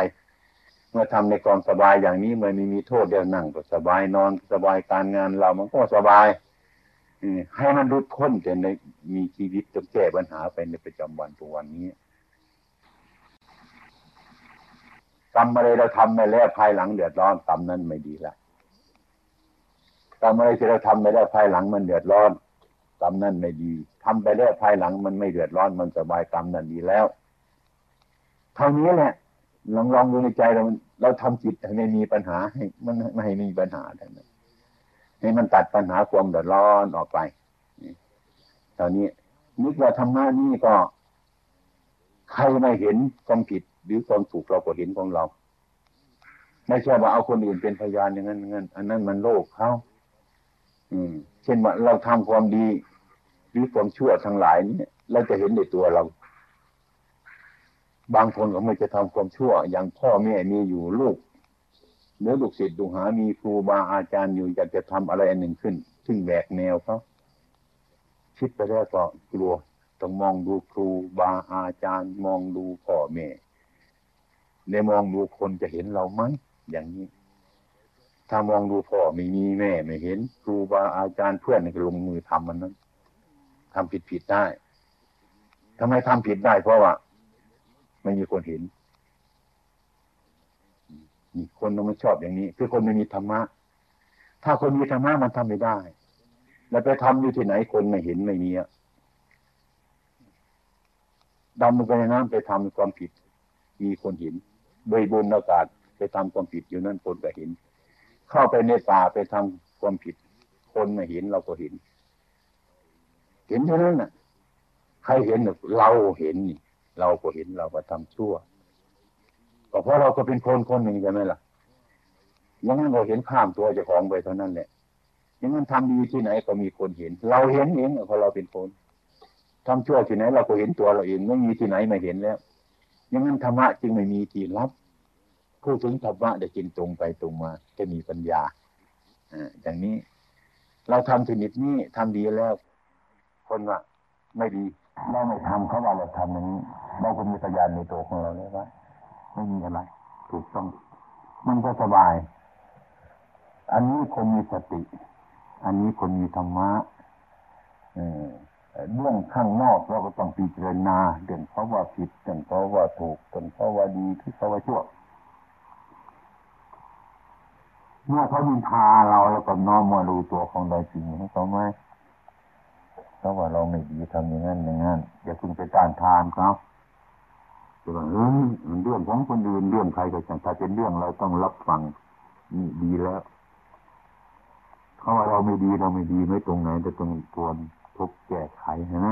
เมื่อทำในความสบายอย่างนี้มันไม่มีโทษเดียวนั่งก็สบายนอนสบายการงานเรามันก็สบายให้มันรุดพ้นแต่ในมีชีวิตจะแก้ปัญหาไปในประจำวันทุกวันนี้ กรรมอะไรเราทำไปแล้วภายหลังเดือดร้อนกรรมนั้นไม่ดีละกรรมอะไรที่เราทำไปแล้วภายหลังมันเดือดร้อนกรรมนั้นไม่ดีทำไปแล้วภายหลังมันไม่เดือดร้อนมันสบายกรรมนั้นดีแล้ว เท่านี้แหละลองลองดูในใจเราเราทำจิตให้ไม่มีปัญหาให้มันไม่ให้มีปัญหาแต่นั้นให้มันตัดปัญหาความเดือดร้อนออกไปตอนนี้นึกว่าธรรมะนี่ก็ ใครไม่เห็นความผิด หรือความถูกเราก็เห็นของเรา ไม่ใช่ว่าเอาคนอื่นเป็นพยานอย่างนั้นงั้นอันนั้นมันโลกเขาอืม เช่นว่าเราทำความดี หรือความชั่วทั้งหลายนี่เราจะเห็นในตัวเรา บางคนก็ไม่จะทำความชั่ว อย่างพ่อแม่มีอยู่ลูกเนื้อลูกศิษย์ดูหา มีครูบาอาจารย์อยู่อยากจะทำอะไรอันหนึ่งขึ้น ซึ่งแหวกแนวเขาคิดไปแล้วก็กลัวต้องมองดูครูบาอาจารย์ มองดูพ่อแม่ ในมองดูคนจะเห็นเราไหมอย่างนี้ ถ้ามองดูพ่อไม่มีแม่ไม่เห็น ครูบาอาจารย์เพื่อนก็ลงมือทำมันนั้นทำผิดผิดได้ทำไมทำผิดได้ เพราะว่าไม่มีคนเห็นนี่คนมันไม่ชอบอย่างนี้ คือคนไม่มีธรรมะ ถ้าคนมีธรรมะมันทำไม่ได้ แล้วไปทำอยู่ที่ไหนคนไม่เห็นไม่มีอะดำลงไปในน้ำไปทำความผิด มีคนเห็น โดยบนอากาศไปทำความผิดอยู่นั่นคนก็เห็น เข้าไปในป่าไปทำความผิด คนไม่เห็นเราก็เห็น เห็นเท่านั้นน่ะ ใครเห็นเราเห็นเราก็เห็นเราก็ทำชั่วก็เพราะเราก็เป็นคนคนหนึ่งใช่ไหมล่ะยังงั้นเราเห็นข้ามตัวเจ้าของไปเท่านั้นแหละยังงั้นทำดีที่ไหนก็มีคนเห็น เราเห็นเองเพราะเราเป็นคนทำชั่วที่ไหนเราก็เห็นตัวเราเองไม่มีที่ไหนไม่เห็นแล้วยังงั้นธรรมะจึงไม่มีที่รับ พูดถึงธรรมะเดี๋ยวจินตรงไปตรงมา จะมีปัญญาอ่าอย่างนี้ เราทำชนิดนี้ทำดีแล้ว คนว่าไม่ดีเราไม่ทำเขาว่าเราทำอย่างนี้เราก็มีปัญญาในตัวของเราแล้วว่าไม่มีอะไร ถูกต้อง มันก็สบาย อันนี้คนมีสติ อันนี้คนมีธรรมะเรื่องข้างนอกเราก็ต้องพิจารณาเรื่องเขาว่าผิดเรื่องเขาว่าถูกเรื่องเขาว่าดีที่เขาว่าชั่ว เมื่อเขาดินทาเราแล้วก็น้อมมาดูตัวของเราจริงให้เขาไหมเขาว่าเราไม่ดีทำอย่างนั้นอย่างนั้นอย่าคุณไปต้านทานเขาจะว่าเออเรื่องของคนอื่นเรื่องใครก็ช่างถ้าเป็นเรื่องเราต้องรับฟังนี่ดีแล้วเขาว่าเราไม่ดีเราไม่ดีไม่ตรงไหน แต่ตรงควรทุกแก้ไขใช่ไหม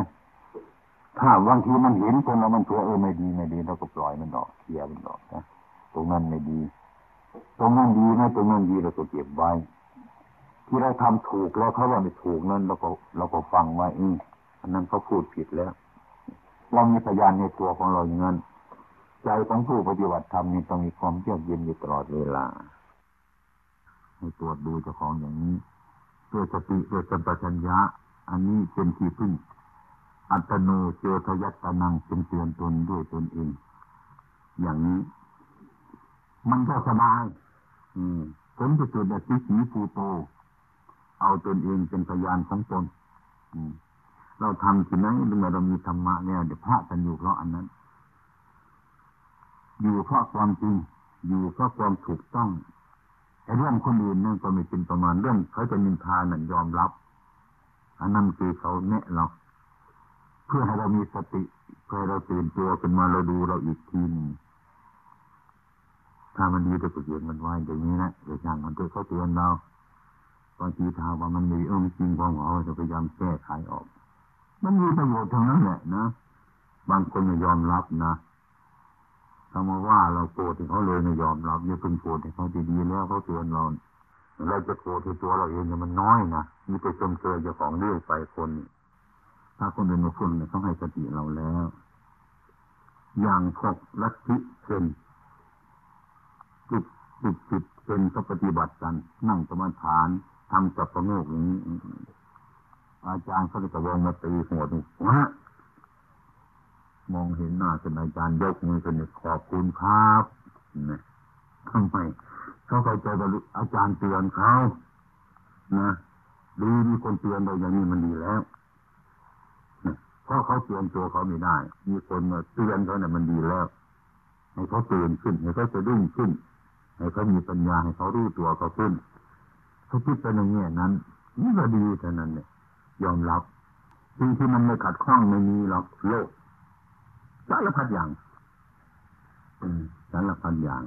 ถ้าบางทีมันเห็นคนเรามันตัวเออไม่ดีไม่ดีเราก็ปล่อยมันออกเคลียร์มันออกนะตรงนั้นไม่ดี ตรงนั้นดีนะตรงนั้นดีเราก็เก็บไว้ ที่เราทำถูกแล้วเขาว่าไม่ถูกนั้นเราก็เราก็ฟังไว้อือันนั้นเขาพูดผิดแล้วเรามีพยานในตัวของเราอย่างนั้นใจของผู้ปฏิบัติธรรมนี่ต้องมีความเยือกเย็นอยู่ตลอดเวลาให้ตรวจดูเจ้าของอย่างนี้ด้วยสติด้วยสัมปชัญญะ อันนี้เป็นที่พึ่ง อัตโนเจทยัตนังเป็นเตือนตนด้วยตนเอง อย่างนี้ มันก็สบาย อืมผลจะเกิดแบบสีสีฟูโต เอาตนเองเป็นพยานของตน อืมเราทำสิ่งนั้นเมื่อเรามีธรรมะเนี่ยเดี๋ยวพระกันอยู่เพราะอันนั้น อยู่เพราะความจริง อยู่เพราะความถูกต้องไอ้เรื่องคนอื่นนั่นก็ไม่เป็นประมาณเรื่องเขาจะนินทานั่นยอมรับ อันนั้นคือเขาแนะเราเพื่อให้เรามีสติเพื่อเราตื่นตัวขึ้นมาเราดูเราอีกทีนึง ถ้ามันดีเราก็เยียนมันไว้อย่างนี้นะเดี๋ยวอย่างมันจะเขาเตือนเราบางทีถามว่ามันมีเออจริงของเขาจะพยายามแก้ไขออก มันมีประโยชน์ทั้งนั้นแหละนะบางคนไม่ยอมรับนะถ้ามาว่าเราโกรธเขาเลยไม่ยอมรับอย่าเพิ่งโกรธเขาดีๆแล้วเขาเตือนเราเราจะโกรธตัวเราเองเนี่ยมันน้อยนะมีไปชมเชยเจ้าของเรื่องไปคนถ้าคนเป็นมาฝุ่นเนี่ยเขาให้สติเราแล้ว อย่างพวกลัทธิเช่น จิตจิตจิตเป็นก็ปฏิบัติกัน นั่งสมาทานทำจับประโงกอย่างนี้ อาจารย์เขาจะวงมาตีหัวดูวะมองเห็นหน้าเป็นอาจารย์ยกมือเป็นขอบคุณครับนะทำไมเขาเข้าใจว่าอาจารย์เตือนเขานะดีมีคนเตือนเราอย่างนี้มันดีแล้วเพราะเขาเตือนตัวเขาไม่ได้ มีคนมาเตือนเขาเนี่ยมันดีแล้ว ให้เขาตื่นขึ้นให้เขาจะดุ้งขึ้น ให้เขามีปัญญาให้เขารู้ตัวเขาขึ้นเขาคิดไปในแง่นั้นนี่ก็ดีเท่านั้นเนี่ยยอมรับสิ่งที่มันไม่ขัดข้องไม่มีหรอกโลกสารพัดอย่างสารพัดอย่าง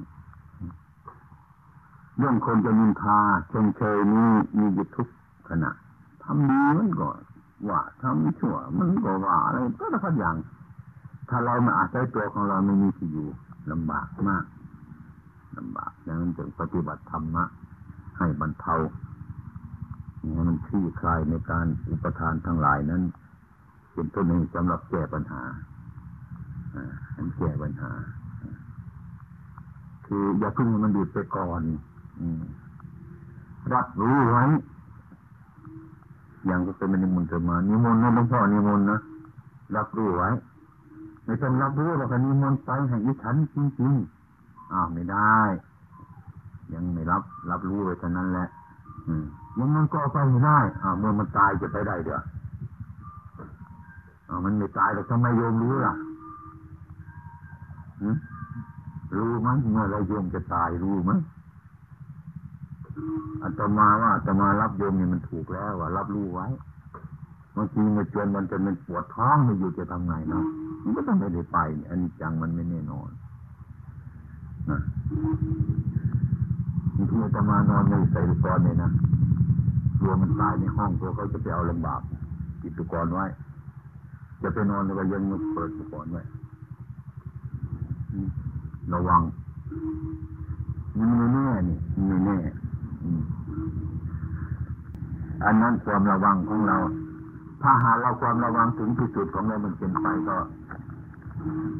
เรื่องคนจะนินทาชมเชยนี้มีอยู่ทุกขณะทำดีมันก็ว่าทำชั่วมันก็ว่าอะไรสารพัดอย่าง ถ้าเรามาอาศัยตัวของเราไม่มีที่อยู่ลำบากมาก ลำบากดังนั้นจึงปฏิบัติธรรมะให้บรรเทาให้มันคลี่คลายในการอุปทานทั้งหลายนั้น เป็นต้นหนึ่งสำหรับแก้ปัญหาอ่าแก้ปัญหา คืออย่าพึ่งมันดูดไปก่อนรับรู้ไว้อย่างก็เป็นนิมนต์มานิมนต์นะหลวงพ่อนิมนต์นะรับรู้ไว้ไม่ต้องรับรู้หรอกนิมนต์ไปให้ยิฉันจริงๆ อ้าวไม่ได้ ยังไม่รับ รับรู้ไว้เท่านั้นแหละยังงั้นก็ไปไม่ได้อ้าวเมื่อมันตายจะไปได้เดี๋ยวอ้าวมันไม่ตายแต่ทำไมโยมรู้ล่ะรู้ไหมเมื่อไรโยมจะตายรู้ไหมอาตมาว่าอาตมารับโยมนี่มันถูกแล้วว่ารับรู้ไว้บางทีมาจนมันจะเป็นปวดท้องไม่อยู่จะทำไงเนาะมันก็ต้องไม่ได้ไปอันนี้จังมันไม่แน่นอน บางทีอาตมานอนไม่ใส่ลูกกรเลยนะตัวมันตายในห้องตัวเขาจะไปเอาลำบากปิดลูกกรไว้ จะไปนอนในก็ยังมันเปิดลูกกรไว้ระวังมันไม่แน่นี่ไม่แน่อันนั้นความระวังของเรา ถ้าหาเราความระวังถึงที่สุดของเรามันเป็นไปก็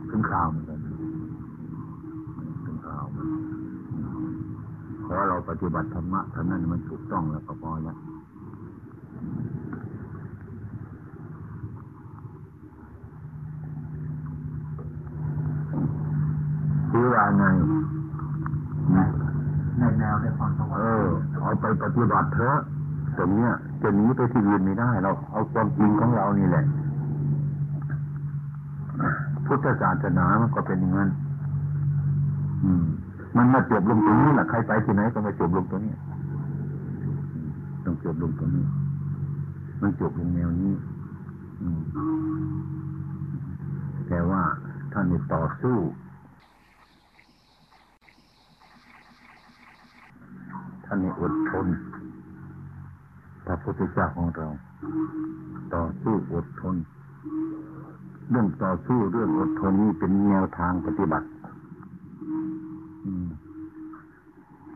ถึงข่าวมือนกันถึงข่าว ขอเราปฏิบัติธรรมะเท่านั้นมันถูกต้องแล้วก็พอแล้วคือว่าไงในแนวในความสว่างเออเอาไปปฏิบัติเถอะตรงเนี้ยจะหนีไปที่อื่นไม่ได้เราเอาความจริงของเรานี่แหละ พุทธศาสนามันก็เป็นอย่างนั้นอืม มันมาจบลงตรงนี้แหละใครไปที่ไหนก็มาจบลงตรงนี้ต้องจบลงตรงนี้ มันจบลงแนวนี้แต่ว่าท่านต่อสู้ ท่านนี้อดทนพระพุทธเจ้าของเรา ต่อสู้อดทน เรื่องต่อสู้เรื่องอดทนนี้เป็นแนวทางปฏิบัติ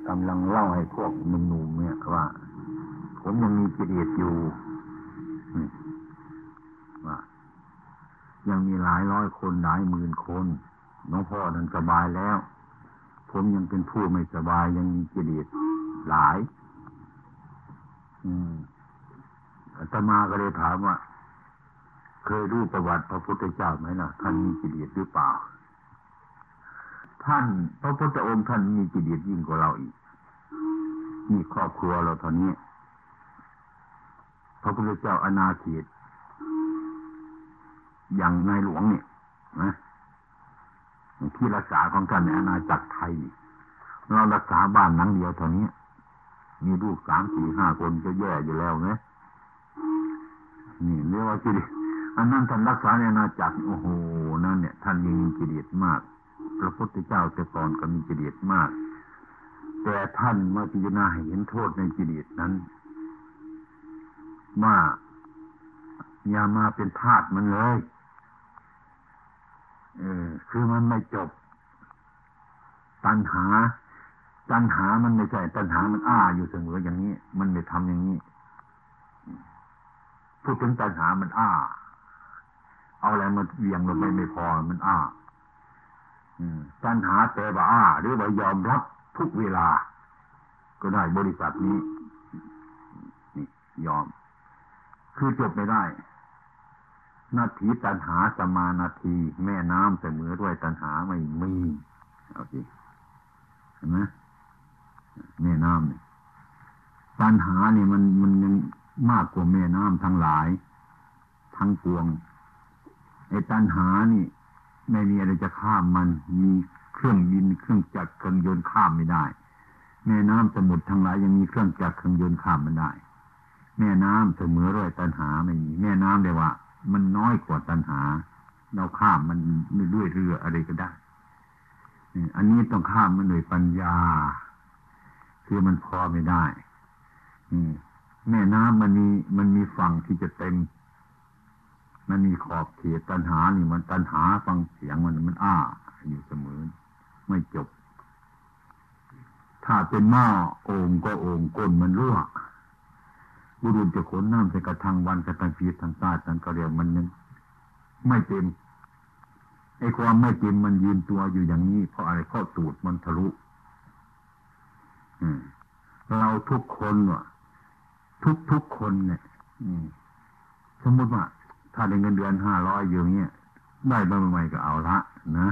กำลังเล่าให้พวกหนุ่มๆเนี่ยว่า ผมยังมีกิเลสอยู่ว่ายังมีหลายร้อยคนหลายหมื่นคนน้องพ่อนั้นสบายแล้ว ผมยังเป็นผู้ไม่สบายยังมีกิเลสหลาย อืมอาตมาก็เลยถามว่า เคยรู้ประวัติพระพุทธเจ้าไหมนะท่านมีจิเดียดหรือเปล่า ท่านพระพุทธองค์ท่านมีจิตเดียดยิ่งกว่าเราอีกมีครอบครัวเราตอนนี้พระพุทธเจ้าอนาเขตอย่างในหลวงเนี่ยนะที่รักษาของท่านในอาณาจักรไทย เรารักษาบ้านหลังเดียวเท่านี้ มีลูกสามสี่ห้าคนก็แย่อยู่แล้วไงนี่เรียกว่ากิเลสอันนั้นท่านรักษาในนาณาจักรโอ้โหนั่นเนี่ย ท่านมีกิเลสมาก ระพุทธเจ้าแต่ก่อนก็มีกิเลสมาก แต่ท่านมาพิจารณาเห็นโทษในกิเลสนั้นว่าอย่ามาเป็นทาสมันเลยเออคือมันไม่จบ ตัณหา ตัณหามันไม่ใช่ตัณหามันอ้าอยู่เสมออย่างนี้ มันไม่ทำอย่างนี้พูดถึงตัณหามันอ้า เอาอะไรมาเวียงลงไปไม่พอมันอ้า ตัณหาแต่ว่าหรือว่ายอมรับทุกเวลา ก็ได้บริษัทนี้ นี่ยอม คือจบไม่ได้ นาทีตันหาสมานาที แม่น้ำเสมอด้วยตันหาไม่มีเอาสิเห็นไหมแม่น้ำเนี่ยตันหาเนี่ยมันมันยังมากกว่าแม่น้ำทั้งหลาย ทั้งปวงไอ้ตันหานี่ ไม่มีอะไรจะข้ามมัน มีเครื่องบินเครื่องจักรเครื่องยนต์ข้ามไม่ได้ แม่น้ำสมุทรทั้งหลายยังมีเครื่องจักรเครื่องยนต์ข้ามมันได้ แม่น้ำเสมอด้วยตันหาไม่มีแม่น้ำเดียว่า มันน้อยกว่าตัณหา เราข้ามมันด้วยเรืออะไรก็ได้อันนี้ต้องข้ามมันด้วยปัญญา คือมันพอไม่ได้แม่น้ำมันมีมันมีฝั่งที่จะเต็ม มันมีขอบเขตตัณหานี่มันตัณหาฟังเสียงมันมันอ้าอยู่เสมอ ไม่จบ ถ้าเป็นหม้อโอ่งก็โอ่งก้นมันรั่วบุรุษจะขนน้ำใส่กระทังวันกระทังฟีทางใต้ทางกระเรียมันยังไม่เต็มไอ้ความไม่เต็มมันยืนตัวอยู่อย่างนี้ เพราะอะไรเพราะตูดมันทะลุเราทุกคนว่ะทุกทุกคนเนี่ยสมมติว่า ถ้าได้เงินเดือนห้าร้อยอยู่เนี้ยได้บ้างไหม่ก็เอาละนะ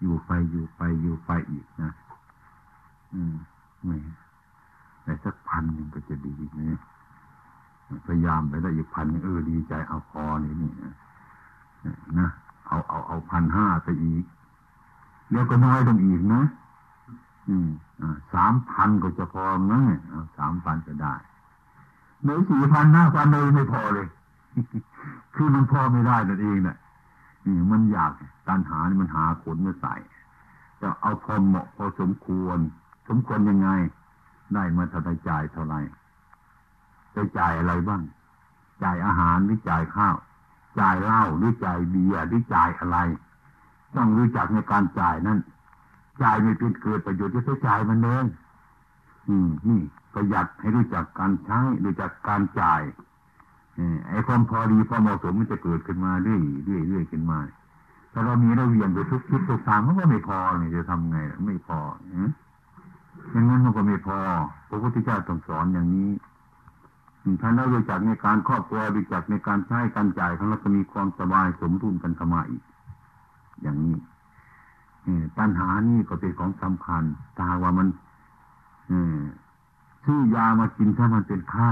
อยู่ไปอยู่ไปอยู่ไปอีกนะ อืมไม่สักพันหนึ่งก็จะดีนี่พยายามไปได้อีกพันเออดีใจเอาพอนี่นี่นะเอาเอาเอาพันห้าไปอีกแล้วก็น้อยลงอีกนะ อืมอ่าสามพันก็จะพอนะสามพันจะได้เนื้อสี่พันห้าพันเลยไม่พอเลย คือมันพอไม่ได้นั่นเองนะนี่มันอยากการหานี่มันหาขนมาใส่จะเอาพอเหมาะพอสมควร สมควรยังไง ได้มาเท่าไรจ่ายเท่าไรจะจ่ายอะไรบ้าง จ่ายอาหารหรือจ่ายข้าว จ่ายเหล้าหรือจ่ายเบียร์หรือจ่ายอะไร ต้องรู้จักในการจ่ายนั้นจ่ายไม่เป็นเกิดประโยชน์จะจ่ายมันเองอืมนี่ประหยัดให้รู้จักการใช้รู้จักการจ่าย ไอ้ความพอดีพอเหมาะสมมันจะเกิดขึ้นมาเรื่อยเรื่อยเรื่อยขึ้นมาถ้าเรามีเราเวียนไปทุกทิศทุกทางมันก็ไม่พอเนี่ยจะทำไงไม่พออย่างนั้นมันก็ไม่พอพระพุทธเจ้าต้องสอนอย่างนี้ท่านได้รู้จักในการครอบครัวรู้จักในการใช้การจ่ายของเราจะมีความสบายสมดุลกันเข้ามาอีก อย่างนี้ปัญหานี่ก็เป็นของสำคัญตาว่ามันซื้อยามากินถ้ามันเป็นไข้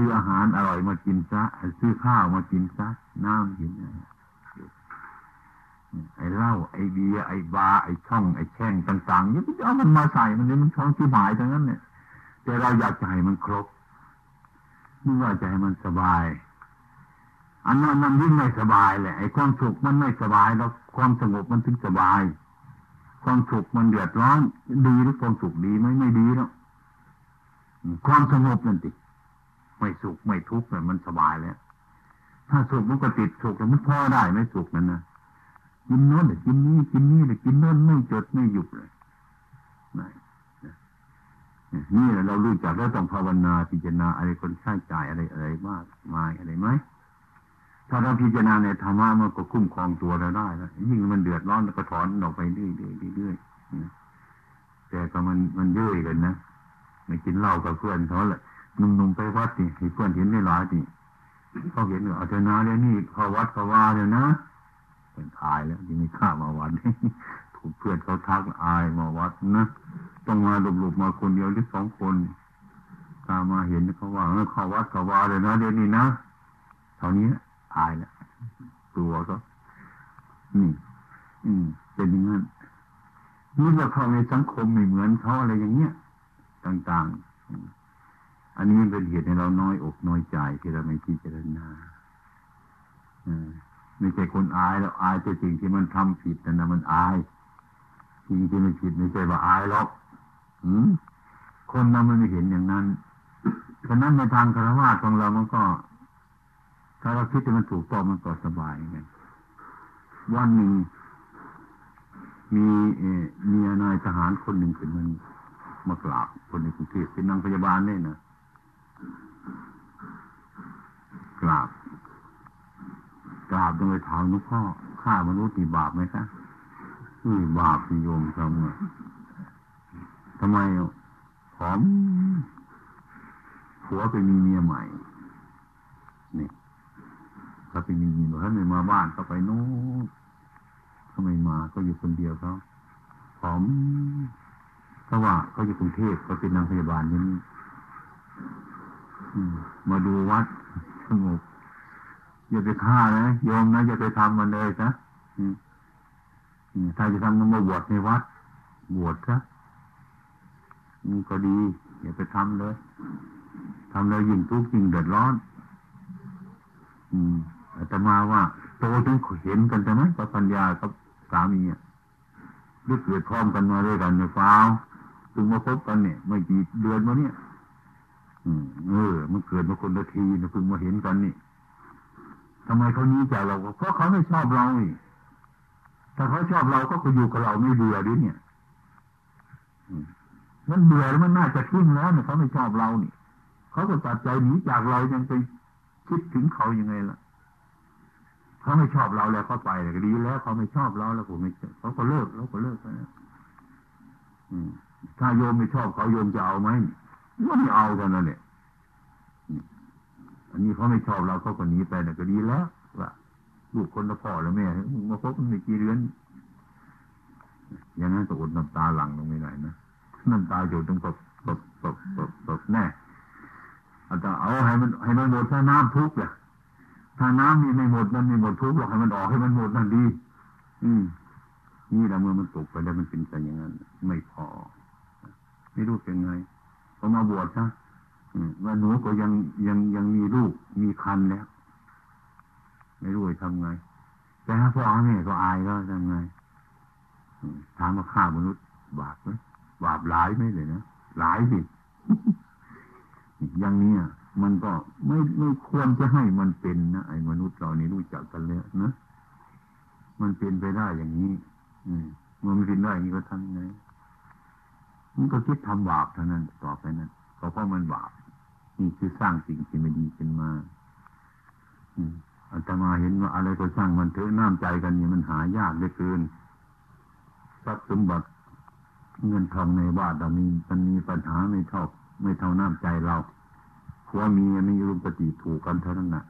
ซื้ออาหารอร่อยมากินซะซื้อข้าวมากินซะน้ำกินไอ้เหล้าไอ้เบียร์ไอ้บาไอ้ช่องไอ้แช่งต่างๆนี่เอามันมาใส่มันเนี่ยมันช่องที่หมายทั้งนั้นเนี่ยแต่เราอยากจะให้มันครบนี่ว่าจะให้มันสบาย อันนั้นมันยิ่งไม่สบายแหละไอ้ความสุขมันไม่สบายแล้วความสงบมันถึงสบาย ความสุขมันเดือดร้อน ดีหรือความสุขดีไหมไม่ดีแล้วความสงบนั่นติ ไม่สุขไม่ทุกข์เนี่ยมันสบายแล้ว ถ้าสุขมันก็ติดสุขแล้วมันพอได้ไม่สุขนั่นนะกินโน้นกินนี้กินนี้เลยกินโน้นไม่จดไม่หยุดเลยนี่เรารู้จักแล้วต้องภาวนาพิจารณาอะไรคนใช้จ่ายอะไรอะไรมากมายอะไรไหมถ้าเราพิจารณาในธรรมะมันก็คุ้มครองตัวเราได้แล้วยิ่งมันเดือดร้อนก็ถอนออกไปเรื่อยเรื่อยเรื่อยแต่ก็มันมันเยอยกันนะไม่กินเหล้ากับเพื่อนเขาแหละ หนุ่มๆไปวัดนี่ให้เพื่อนเห็นได้หลายนี่เขาเห็นว่าเอาเถอะนะเดี๋ยวนี้เขาวัดเขาว่าเดี๋ยวนะเป็นอายแล้วที่ไม่ข้ามาวัดถูกเพื่อนเขาทักอายมาวัดนะต้องมาหลบๆมาคนเดียวหรือสองคนตามาเห็นเขาว่าเขาวัดเขาว่าเลยนะเดี๋ยวนี้นะเท่านี้อายแล้วตัวก็นี่ อืมเป็นอย่างนั้นนี่เราเข้าในสังคมไม่เหมือนเขาอะไรอย่างเงี้ยต่างๆ อันนี้เป็นเหตุให้เราน้อยอกน้อยใจที่เราไม่พิจารณาไม่ใช่คนอายแล้วอายแต่สิ่งที่มันทำผิดแต่นะมันอายสิ่งที่มันผิดไม่ใช่ว่าอายหรอกคนเรามันไม่เห็นอย่างนั้นฉะนั้นในทางคารวะของเรามันก็ ถ้าเราคิดว่มันถูกต้องมันก็สบายไงวันหนึ่งมีเอมีนายทหารคนหนึ่งเป็นมันมากราบคนในกรุงเทพเป็นนางพยาบาลเนี่ยนะ กราบ กราบโดยถามลวงพ่อฆ่ามนุษย์มีบาปไหมคะอืบาปโยมทำไงทำไมผอมผัวไปมีเมียใหม่ นี่เขาไปมีเมียเขาไม่มาบ้านเขาไปโน้นเขาไม่มาเขาอยู่คนเดียวเขาผอมเพราะว่าเขาอยู่กรุงเทพเขาเป็นนางพยาบาลนี่ มาดูวัดสงบอย่าไปฆ่านะโยมนะอย่าไปทำมันเลยนะถ้าจะทำมันมาบวชในวัด บวชซะนี่ก็ดี อย่าไปทำเลยทำแล้วยิ่งทุกข์ยิ่งเดือดร้อน อืมอาตมาว่าโตจนเห็นกันใช่ไหมกับปัญญากับสามีอะรือเกิดพร้อมกันมาด้วยกันในฟ้าถึงมาพบกันเนี่ยไม่กี่เดือนมาเนี่ย เออ มันเกิดมาคนละทีนะเพิ่งมาเห็นกันนี่ทำไมเขานี้จากเรา เพราะเขาไม่ชอบเรานี่ถ้าเขาชอบเราก็คืออยู่กับเราไม่เบื่อดิเนี่ยมันเบื่อแล้วมันน่าจะทิ้งแล้วเนี่ยเขาไม่ชอบเรานี่เขาก็ตัดใจหนีจากเรายังไปคิดถึงเขายังไงล่ะเขาไม่ชอบเราแล้วเขาไปเลยดีแล้วเขาไม่ชอบเราแล้วผมไม่เขาก็เลิกแล้วก็เลิกไปถ้าโยมไม่ชอบเขาโยมจะเอาไหม ก็ไม่เอากันนั่นแหละอันนี้เขาไม่ชอบเราเขาก็หนีไปแต่ก็ดีแล้วว่าลูกคนละพ่อล้วแม่มาพบกันไม่กี่เดือนอย่างนั้นก็อดน้ำตาหลั่งลงไม่ได้นะน้ำตาหยดต้องตบตบตบตบตบแน่อาจจะเอาให้มันให้มันหมดถ้าน้ำทุกข์อะถ้าน้ำมีไม่หมดมันม่หมดทุกข์หรอกให้มันออกให้มันหมดนั่นดี อืมนี่แหละเมื่อมันตกไปแล้วมันเป็นไปอย่างนั้น ไม่พอ ไม่รู้เป็นไง พอมาบวชซะว่าหนูก็ยังยังยังมีลูกมีคันแล้ว ไม่รู้จะทำไง แต่ถ้าพ่อแม่ก็อายก็ทำไงถามว่าฆ่ามนุษย์ บาปไหมบาปหลายไหมเลยนะหลายสิอย่างนี้มันก็ไม่ไม่ควรจะให้มันเป็นนะไอ้มนุษย์เรานี่รู้จักกันเลยนะมันเป็นไปได้อย่างนี้ อืมมันเป็นได้อย่างนี้ก็ทำไง มันก็คิดทำบาปเท่านั้นต่อไปนั้นก็เพราะมันบาปนี่คือสร้างสิ่งที่ไม่ดีขึ้นมาอืมอาตมาเห็นว่าอะไรก็สร้างมันเถอะน้ำใจกันนี่มันหายากเหลือเกินทรัพย์สมบัติเงินทองในบ้านเรามีมันมีปัญหาไม่เท่า ไม่เท่าน้ำใจเราผัวเมียมีรุมปฏิถูกกันเท่านั้นนะ